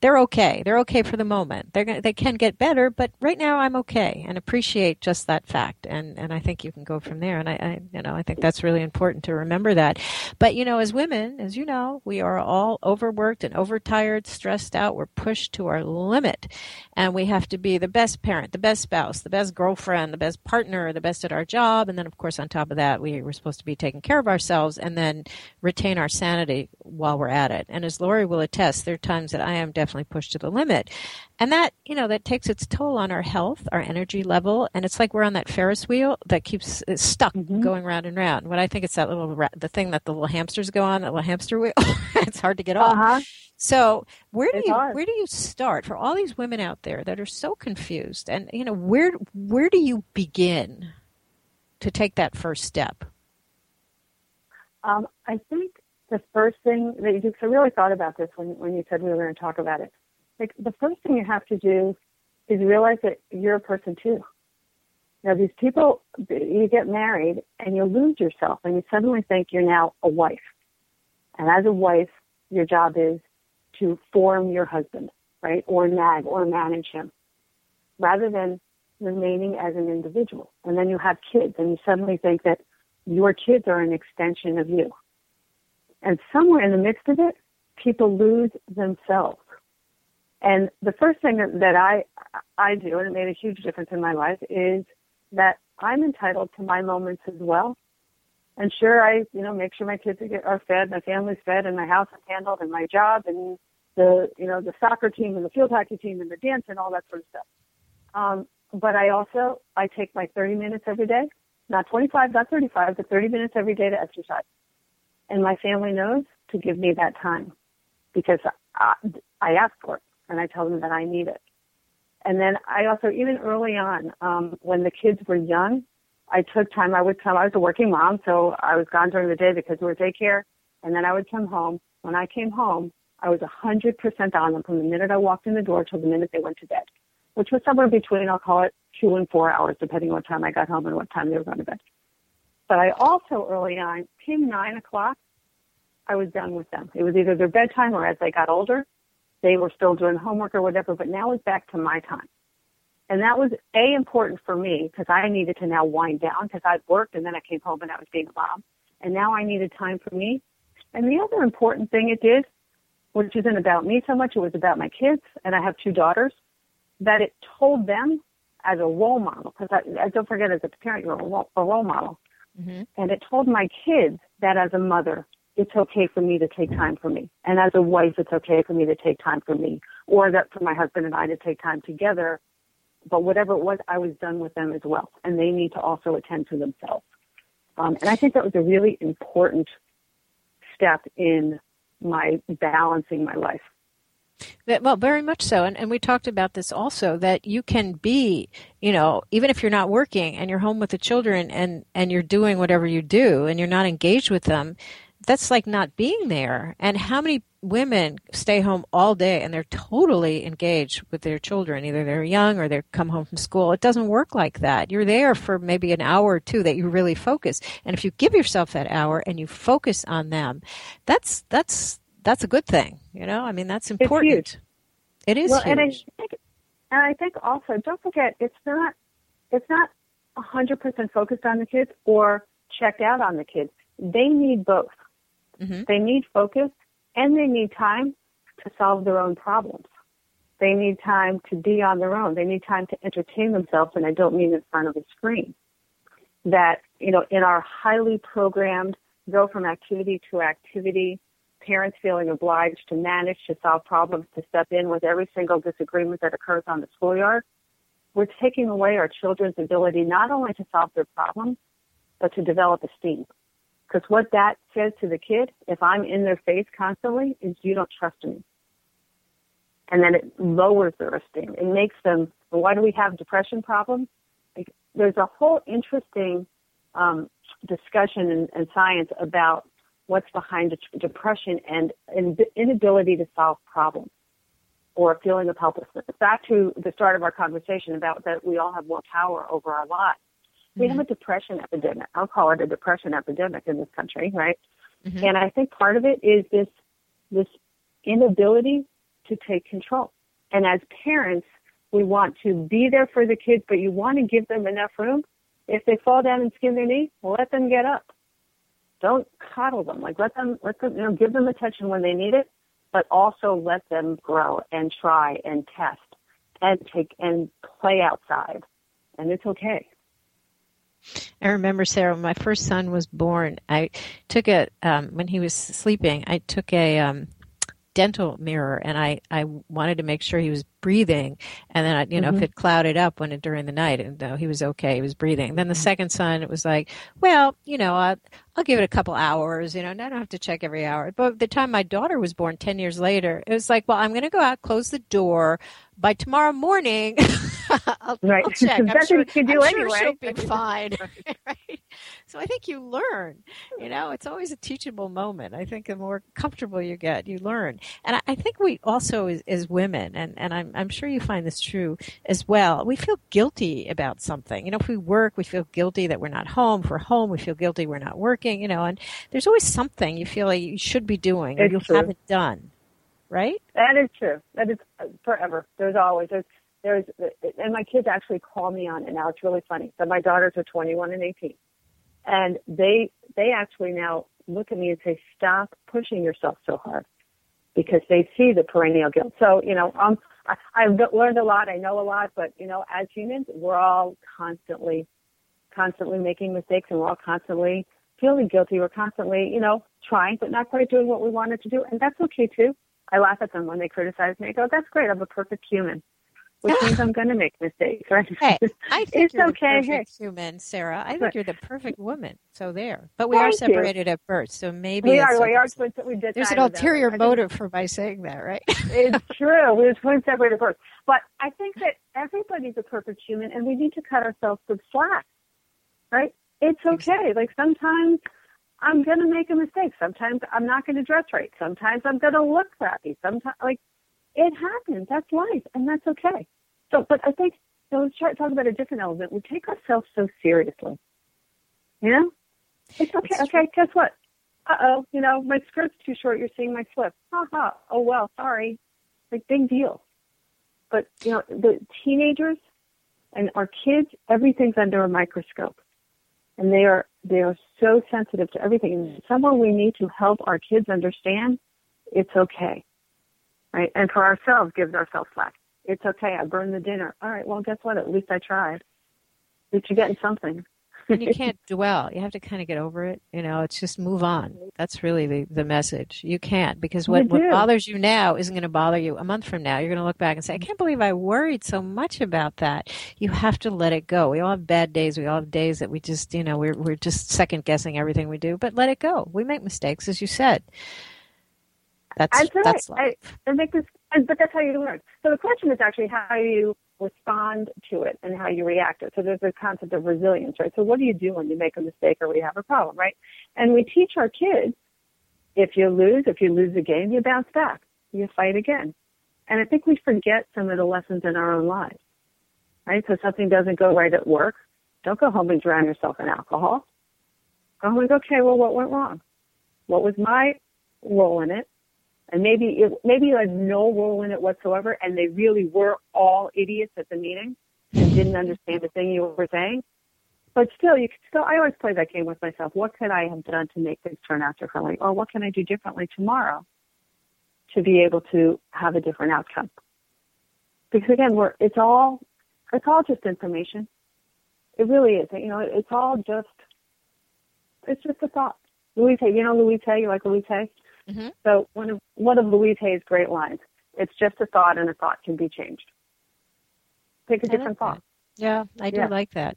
they're okay. They're okay for the moment. They're gonna, they can get better, but right now I'm okay and appreciate just that fact. And and I think you can go from there. And I, I you know I think that's really important to remember that. But you know, as women, as you know, we are all overworked and overtired, stressed out. We're pushed to our limit, and we have to be the best parent, the best spouse, the best girlfriend, the best partner, the best at our job, and then of course on top of that, we we're supposed to be taking care of ourselves and then retain our sanity while we're at it. And as Lori will attest yes, there are times that I am definitely pushed to the limit. And that, you know, that takes its toll on our health, our energy level. And it's like we're on that Ferris wheel that keeps stuck mm-hmm. going round and round. What I think it's that little, the thing that the little hamsters go on, that little hamster wheel. it's hard to get off. Uh-huh. So where do it's you hard. where do you start for all these women out there that are so confused and you know where where do you begin to take that first step? Um, I think the first thing that you do, because I really thought about this when, when you said we were going to talk about it. Like the first thing you have to do is realize that you're a person too. Now these people, you get married and you lose yourself and you suddenly think you're now a wife. And as a wife, your job is to form your husband, right? Or nag or manage him rather than remaining as an individual. And then you have kids and you suddenly think that your kids are an extension of you. And somewhere in the midst of it, people lose themselves. And the first thing that I I do, and it made a huge difference in my life, is that I'm entitled to my moments as well. And sure, I you know make sure my kids are fed, my family's fed, and my house is handled, and my job, and the you know the soccer team, and the field hockey team, and the dance, and all that sort of stuff. Um, but I also I take my 30 minutes every day, not 25, not 35, but 30 minutes every day to exercise and my family knows to give me that time because I, I ask for it. and I tell them that I need it. And then I also, even early on, um, when the kids were young, I took time. I would come. I was a working mom, so I was gone during the day because we were daycare, and then I would come home. When I came home, I was a hundred percent on them from the minute I walked in the door till the minute they went to bed, which was somewhere between I'll call it two and four hours, depending on what time I got home and what time they were going to bed. But I also early on came nine o'clock. I was done with them. It was either their bedtime or as they got older, they were still doing homework or whatever, but now it's back to my time. And that was A, important for me because I needed to now wind down because I'd worked and then I came home and I was being a mom. And now I needed time for me. And the other important thing it did, which isn't about me so much, it was about my kids, and I have two daughters, that it told them as a role model, because I, I don't forget as a parent, you're a role, a role model. Mm-hmm. And it told my kids that as a mother, it's okay for me to take time for me. And as a wife, it's okay for me to take time for me. Or that for my husband and I to take time together. But whatever it was, I was done with them as well. And they need to also attend to themselves. Um, and I think that was a really important step in my balancing my life. Well, very much so. And, and we talked about this also that you can be, you know, even if you're not working and you're home with the children and, and you're doing whatever you do and you're not engaged with them, that's like not being there. And how many women stay home all day and they're totally engaged with their children? Either they're young or they come home from school. It doesn't work like that. You're there for maybe an hour or two that you really focus. And if you give yourself that hour and you focus on them, that's that's that's a good thing. You know, I mean that's important. It is well, huge. And I, think, and I think also don't forget it's not it's not hundred percent focused on the kids or checked out on the kids. They need both. Mm-hmm. They need focus and they need time to solve their own problems. They need time to be on their own. They need time to entertain themselves, and I don't mean in front of a screen. That, you know, in our highly programmed go from activity to activity, parents feeling obliged to manage, to solve problems, to step in with every single disagreement that occurs on the schoolyard, we're taking away our children's ability not only to solve their problems, but to develop esteem. Because what that says to the kid, if I'm in their face constantly, is you don't trust me. And then it lowers their esteem. It makes them, why do we have depression problems? There's a whole interesting um, discussion in, in science about what's behind depression and inability to solve problems or a feeling of helplessness. Back to the start of our conversation about that we all have more power over our lives. We have a mm-hmm. depression epidemic. I'll call it a depression epidemic in this country, right? Mm-hmm. And I think part of it is this this inability to take control. And as parents, we want to be there for the kids, but you want to give them enough room. If they fall down and skin their knee, let them get up. Don't coddle them. Like let them let them you know give them attention when they need it, but also let them grow and try and test and take and play outside. And it's okay. I remember Sarah, when my first son was born, I took a um, when he was sleeping. I took a um, dental mirror and I, I wanted to make sure he was breathing and then I, you know mm-hmm. if it clouded up when it during the night and no, he was okay he was breathing then the mm-hmm. second son it was like well you know I'll, I'll give it a couple hours you know and I don't have to check every hour but the time my daughter was born 10 years later it was like well I'm going to go out close the door by tomorrow morning I'll, right. I'll check. I'm sure, what you do I'm anyway. Sure she'll be fine. right? So I think you learn. You know, it's always a teachable moment. I think the more comfortable you get, you learn. And I, I think we also, as, as women, and, and I'm, I'm sure you find this true as well, we feel guilty about something. You know, if we work, we feel guilty that we're not home. If we're home, we feel guilty we're not working, you know, and there's always something you feel like you should be doing or you haven't done. Right? That is true. That is uh, forever. There's always, there's, there's and my kids actually call me on it now. It's really funny. So my daughters are 21 and 18, and they they actually now look at me and say, "Stop pushing yourself so hard," because they see the perennial guilt. So you know, um, I, I've learned a lot. I know a lot, but you know, as humans, we're all constantly, constantly making mistakes, and we're all constantly feeling guilty. We're constantly, you know, trying but not quite doing what we wanted to do, and that's okay too. I laugh at them when they criticize me. I go, "That's great. I'm a perfect human." Which means I'm going to make mistakes, right? Hey, I think it's you're okay. the perfect Hey. human, Sarah. I think you're the perfect woman. So there. But we Thank are you. separated at birth, so maybe We are. We are twins. We did there's an kind of that. ulterior I think motive for my saying that, right? It's true. We were twins separated at birth. But I think that everybody's a perfect human, and we need to cut ourselves some slack, right? It's okay. Like sometimes I'm going to make a mistake. Sometimes I'm not going to dress right. Sometimes I'm going to look crappy. Sometimes, like, it happens. That's life, and that's okay. So, but I think, so let's try to talk about a different element. We take ourselves so seriously. You know? It's okay. It's okay, guess what? Uh oh, you know, my skirt's too short. You're seeing my slip. Ha ha. Oh well, sorry. Like big deal. But you know, the teenagers and our kids, everything's under a microscope, and they are they are so sensitive to everything. And someone we need to help our kids understand it's okay, right? And for ourselves, gives ourselves slack. It's okay. I burned the dinner. All right. Well, guess what? At least I tried. At least you're getting something. and you can't dwell. You have to kind of get over it. You know, it's just move on. That's really the, the message. You can't because what, what bothers you now isn't going to bother you a month from now. You're going to look back and say, I can't believe I worried so much about that. You have to let it go. We all have bad days. We all have days that we just, you know, we're, we're just second guessing everything we do, but let it go. We make mistakes, as you said. That's, That's right. that's I, life. I make this, and, but that's how you learn. So the question is actually how you respond to it and how you react to it. So there's a concept of resilience, right? So what do you do when you make a mistake or we have a problem, right? And we teach our kids, if you lose, if you lose a game, you bounce back. You fight again. And I think we forget some of the lessons in our own lives, right? So something doesn't go right at work. Don't go home and drown yourself in alcohol. Go home and go, okay, well, what went wrong? What was my role in it? And maybe it, maybe you had no role in it whatsoever, and they really were all idiots at the meeting and didn't understand the thing you were saying. But still, you could still. I always play that game with myself. What could I have done to make things turn out differently, or what can I do differently tomorrow to be able to have a different outcome? Because again, we're it's all it's all just information. It really is. You know, it's all just it's just a thought. Louise Hay, you know. You like Louise Hay? hmm So one of one of Louise Hay's great lines: "It's just a thought, and a thought can be changed." Take a I different thought. Yeah, I do Yeah. like that.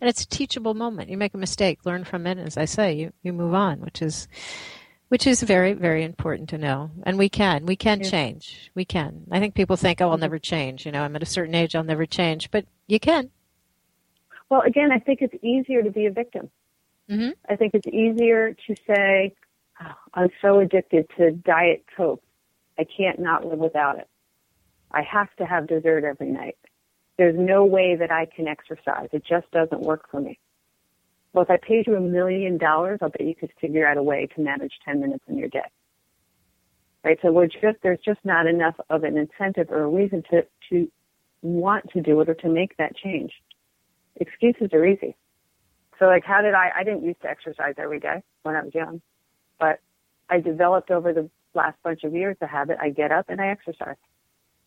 And it's a teachable moment. You make a mistake, learn from it, and as I say, you, you move on, which is which is very, very important to know. And we can. We can Yeah. change. We can. I think people think, oh, I'll Mhm. never change. You know, I'm at a certain age, I'll never change. But you can. Well, again, I think it's easier to be a victim. hmm I think it's easier to say, "I'm so addicted to Diet Coke, I can't not live without it. I have to have dessert every night. There's no way that I can exercise. It just doesn't work for me." Well, if I paid you a million dollars, I'll bet you could figure out a way to manage 10 minutes in your day. Right? So we're just, there's just not enough of an incentive or a reason to, to want to do it or to make that change. Excuses are easy. So like how did I, I didn't used to exercise every day when I was young, but I developed over the last bunch of years the habit. I get up and I exercise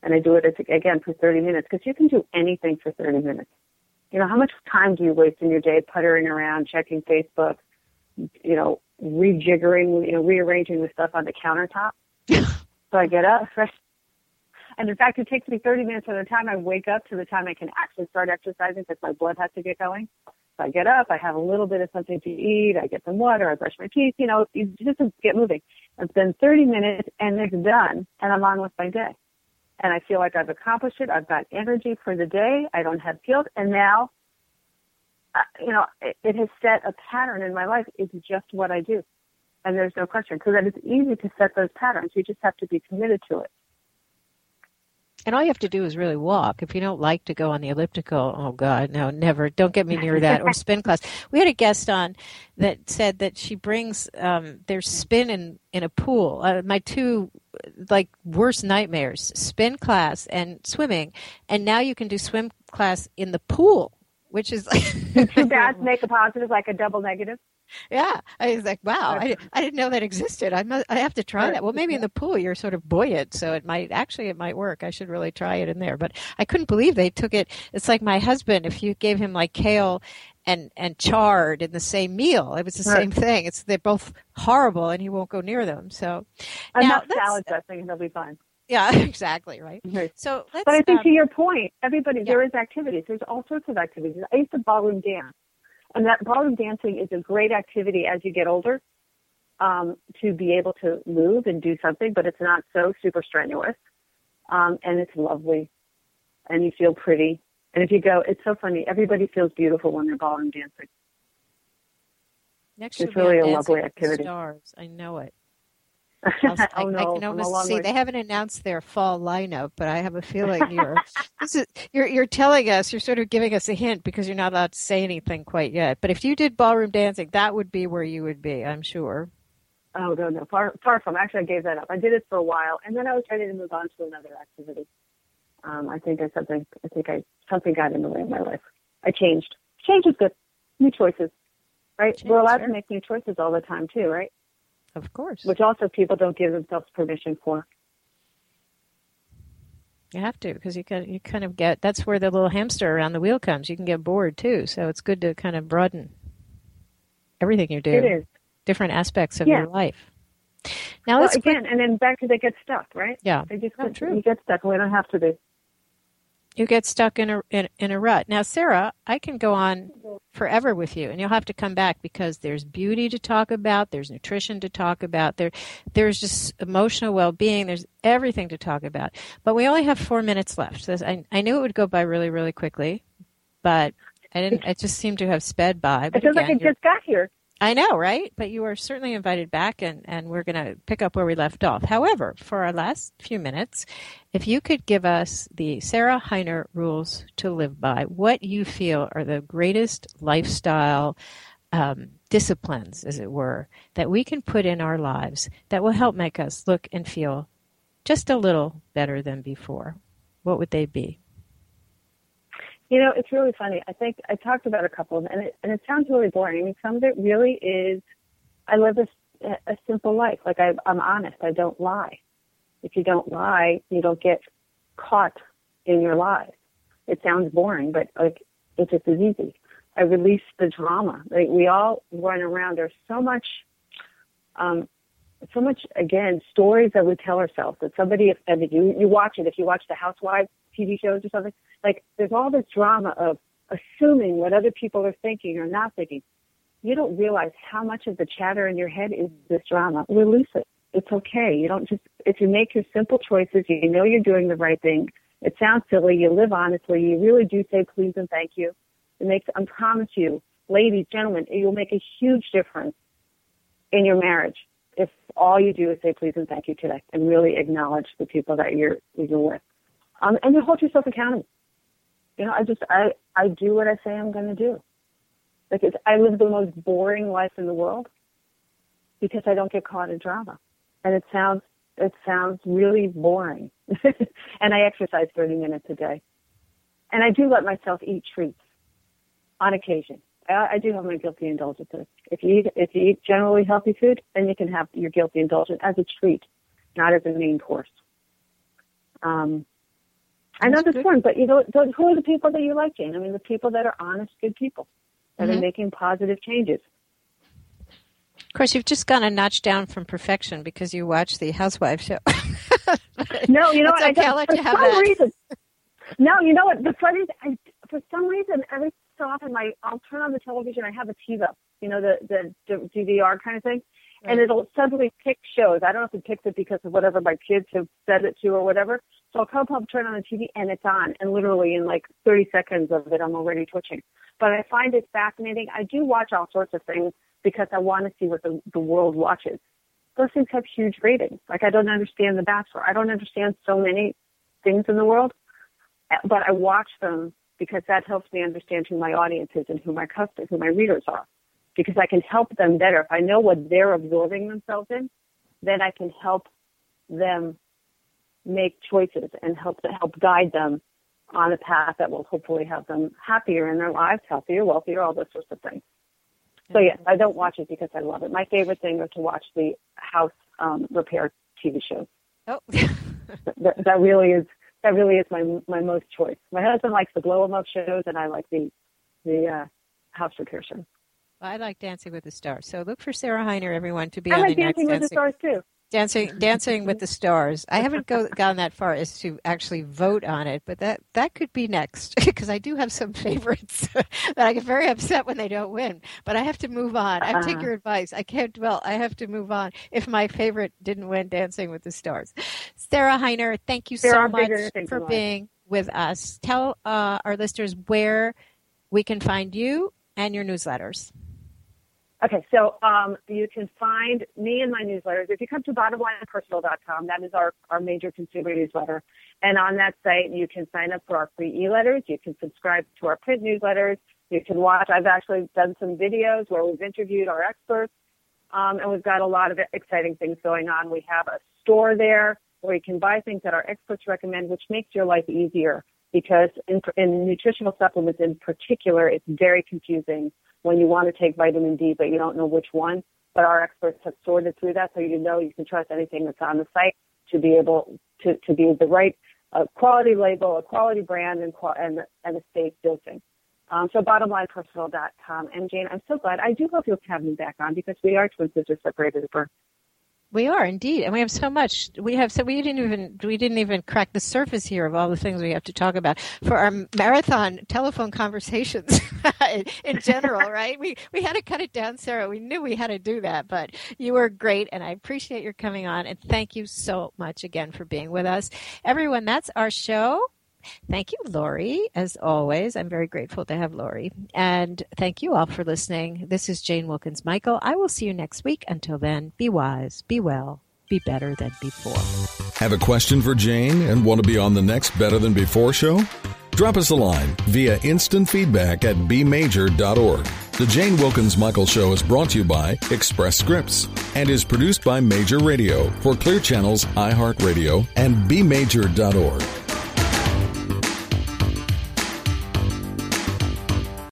and I do it again for 30 minutes because you can do anything for 30 minutes. You know, how much time do you waste in your day puttering around, checking Facebook, you know, rejiggering, you know, rearranging the stuff on the countertop? so I get up, right? And in fact, it takes me 30 minutes from the time I wake up to the time I can actually start exercising because my blood has to get going. I get up, I have a little bit of something to eat, I get some water, I brush my teeth, you know, you just get moving. It's been 30 minutes and it's done and I'm on with my day. And I feel like I've accomplished it. I've got energy for the day. I don't have guilt. And now, uh, you know, it, it has set a pattern in my life. It's just what I do. And there's no question because it's easy to set those patterns. You just have to be committed to it. And all you have to do is really walk. If you don't like to go on the elliptical, oh God, no, never. Don't get me near that. Or spin class. We had a guest on that said that she brings um, their spin in in a pool. Uh, my two like worst nightmares: spin class and swimming. And now you can do swim class in the pool, which is Do two bads make a positive, like a double negative? Yeah, I was like, wow, I, I didn't know that existed. I must, I have to try that. Well, maybe in the pool you're sort of buoyant, so it might actually it might work. I should really try it in there. But I couldn't believe they took it. It's like my husband. If you gave him like kale and and chard in the same meal, it was the Right. same thing. It's they're both horrible, and he won't go near them. So Now, Enough salad dressing and they'll be fine. Yeah, exactly, right. Right. So let's. But I think um, to your point, everybody yeah. there is activities. There's all sorts of activities. I used to ballroom dance, and that ballroom dancing is a great activity as you get older um, to be able to move and do something, but it's not so super strenuous, um, and it's lovely, and you feel pretty. And if you go, it's so funny. Everybody feels beautiful when they're ballroom dancing. next it's really a lovely activity. Stars. I know it. I'll- oh no, I can almost see way. they haven't announced their fall lineup, but I have a feeling you're this is you're you're telling us you're sort of giving us a hint because you're not allowed to say anything quite yet. But if you did ballroom dancing, that would be where you would be, I'm sure. Oh no, no, far far from. Actually, I gave that up. I did it for a while, and then I was ready to move on to another activity. Um, I think I something. I think I something got in the way of my life. I changed. Change is good. New choices, right? Change, We're allowed sure. to make new choices all the time too, right? Of course. Which also people don't give themselves permission for. You have to because you can you kind of get that's where the little hamster around the wheel comes. You can get bored too, so it's good to kind of broaden everything you do, It is. different aspects of Yeah. your life. Now Well, let's again, and then back to they get stuck, right? yeah. They just get, true. you get stuck. We don't have to be. You get stuck in a in, in a rut. Now, Sarah, I can go on forever with you, and you'll have to come back because there's beauty to talk about, there's nutrition to talk about, there there's just emotional well being, there's everything to talk about. But we only have four minutes left. So I I knew it would go by really really quickly, but I didn't. It just seemed to have sped by. It feels like again, it you're- just got here. I know, right? But you are certainly invited back, and, and we're going to pick up where we left off. However, for our last few minutes, if you could give us the Sarah Hiner rules to live by, what you feel are the greatest lifestyle um, disciplines, as it were, that we can put in our lives that will help make us look and feel just a little better than before, what would they be? You know, it's really funny. I think I talked about a couple of them, and it, and it sounds really boring. I mean, some of it really is. I live a, a simple life. Like I, I'm honest. I don't lie. If you don't lie, you don't get caught in your lies. It sounds boring, but like it just is easy. I release the drama. Like we all run around. There's so much, um, so much again stories that we tell ourselves that somebody offended you. You watch it if you watch the Housewives TV shows or something. Like there's all this drama of assuming what other people are thinking or not thinking. You don't realize how much of the chatter in your head is this drama. Release it. It's okay. You don't just if you make your simple choices, you know you're doing the right thing. It sounds silly. You live honestly. You really do say please and thank you. It makes I promise you, ladies, gentlemen, it will make a huge difference in your marriage if all you do is say please and thank you today and really acknowledge the people that you're you're with. Um, and you hold yourself accountable. You know, I just I I do what I say I'm going to do. Like it's, I live the most boring life in the world because I don't get caught in drama, and it sounds it sounds really boring. and I exercise 30 minutes a day, and I do let myself eat treats on occasion. I, I do have my guilty indulgences. If you eat if you eat generally healthy food, then you can have your guilty indulgence as a treat, not as a main course. Um, I know That's one, but you know, those, who are the people that you like, Jane? I mean, the people that are honest, good people that Mhm. are making positive changes. Of course, you've just gone a notch down from perfection because you watch the Housewives show. No, you know what? I okay, I'll let for you have some that. reason. No, you know what? The funny, I, for some reason, every so often, my I'll turn on the television. I have a TiVo, you know, the the, the DVR kind of thing, Mm-hmm. and it'll suddenly pick shows. I don't know if it picks it because of whatever my kids have set it to or whatever. So I'll come home, turn on the TV, and it's on, and literally in like 30 seconds of it, I'm already twitching. But I find it fascinating. I do watch all sorts of things because I want to see what the the world watches. Those things have huge ratings. Like I don't understand The Bachelor. I don't understand so many things in the world, eh, but I watch them because that helps me understand who my audience is and who my customers, who my readers are, because I can help them better. If I know what they're absorbing themselves in, then I can help them make choices and help to help guide them on a path that will hopefully have them happier in their lives, healthier, wealthier, all those sorts of things. So yes, I don't watch it because I love it. My favorite thing is to watch the house um, repair TV shows. Oh, That, that really is that really is my my most choice. My husband likes the blow 'em up shows, and I like the the uh, house repair shows. I like Dancing with the Stars. So look for Sarah Hiner, everyone, to be I on like the next Dancing with the Stars too. Dancing, Dancing with the Stars. I haven't go, gone that far as to actually vote on it, but that that could be next because I do have some favorites that I get very upset when they don't win. But I have to move on. I take uh-huh. your advice. I can't dwell. I have to move on. If my favorite didn't win, Dancing with the Stars. Sarah Hiner, thank you so much for being with us. Tell uh, our listeners where we can find you and your newsletters. Okay, so um, you can find me and my newsletters. If you come to bottomlinepersonal.com, that is our, our major consumer newsletter. And on that site, you can sign up for our free e-letters. You can subscribe to our print newsletters. You can watch. I've actually done some videos where we've interviewed our experts. Um, and we've got a lot of exciting things going on. We have a store there where you can buy things that our experts recommend, which makes your life easier because in, in nutritional supplements in particular, it's very confusing when you want to take vitamin D, but you don't know which one. But our experts have sorted through that, so you know you can trust anything that's on the site to be able to, to be the right uh, quality label, a quality brand, and, and, and a safe dosing. Um, so bottomlinepersonal.com. And Jane, I'm so glad. I do hope you'll have me back on because we are twin sisters separated at birth. We are indeed, and we have so much. We have so we didn't even we didn't even crack the surface here of all the things we have to talk about for our marathon telephone conversations in general, right? We we had to cut it down, Sarah. We knew we had to do that, but you were great, and I appreciate your coming on. And thank you so much again for being with us, everyone. That's our show. Thank you, Lori, as always. I'm very grateful to have Lori. And thank you all for listening. This is Jane Wilkens Michael. I will see you next week. Until then, be wise, be well, be better than before. Have a question for Jane and want to be on the next Better Than Before show? Drop us a line via instant feedback at bmajor.org. The Jane Wilkens Michael Show is brought to you by Express Scripts and is produced by Major Radio for Clear Channels, iHeartRadio, and bmajor.org.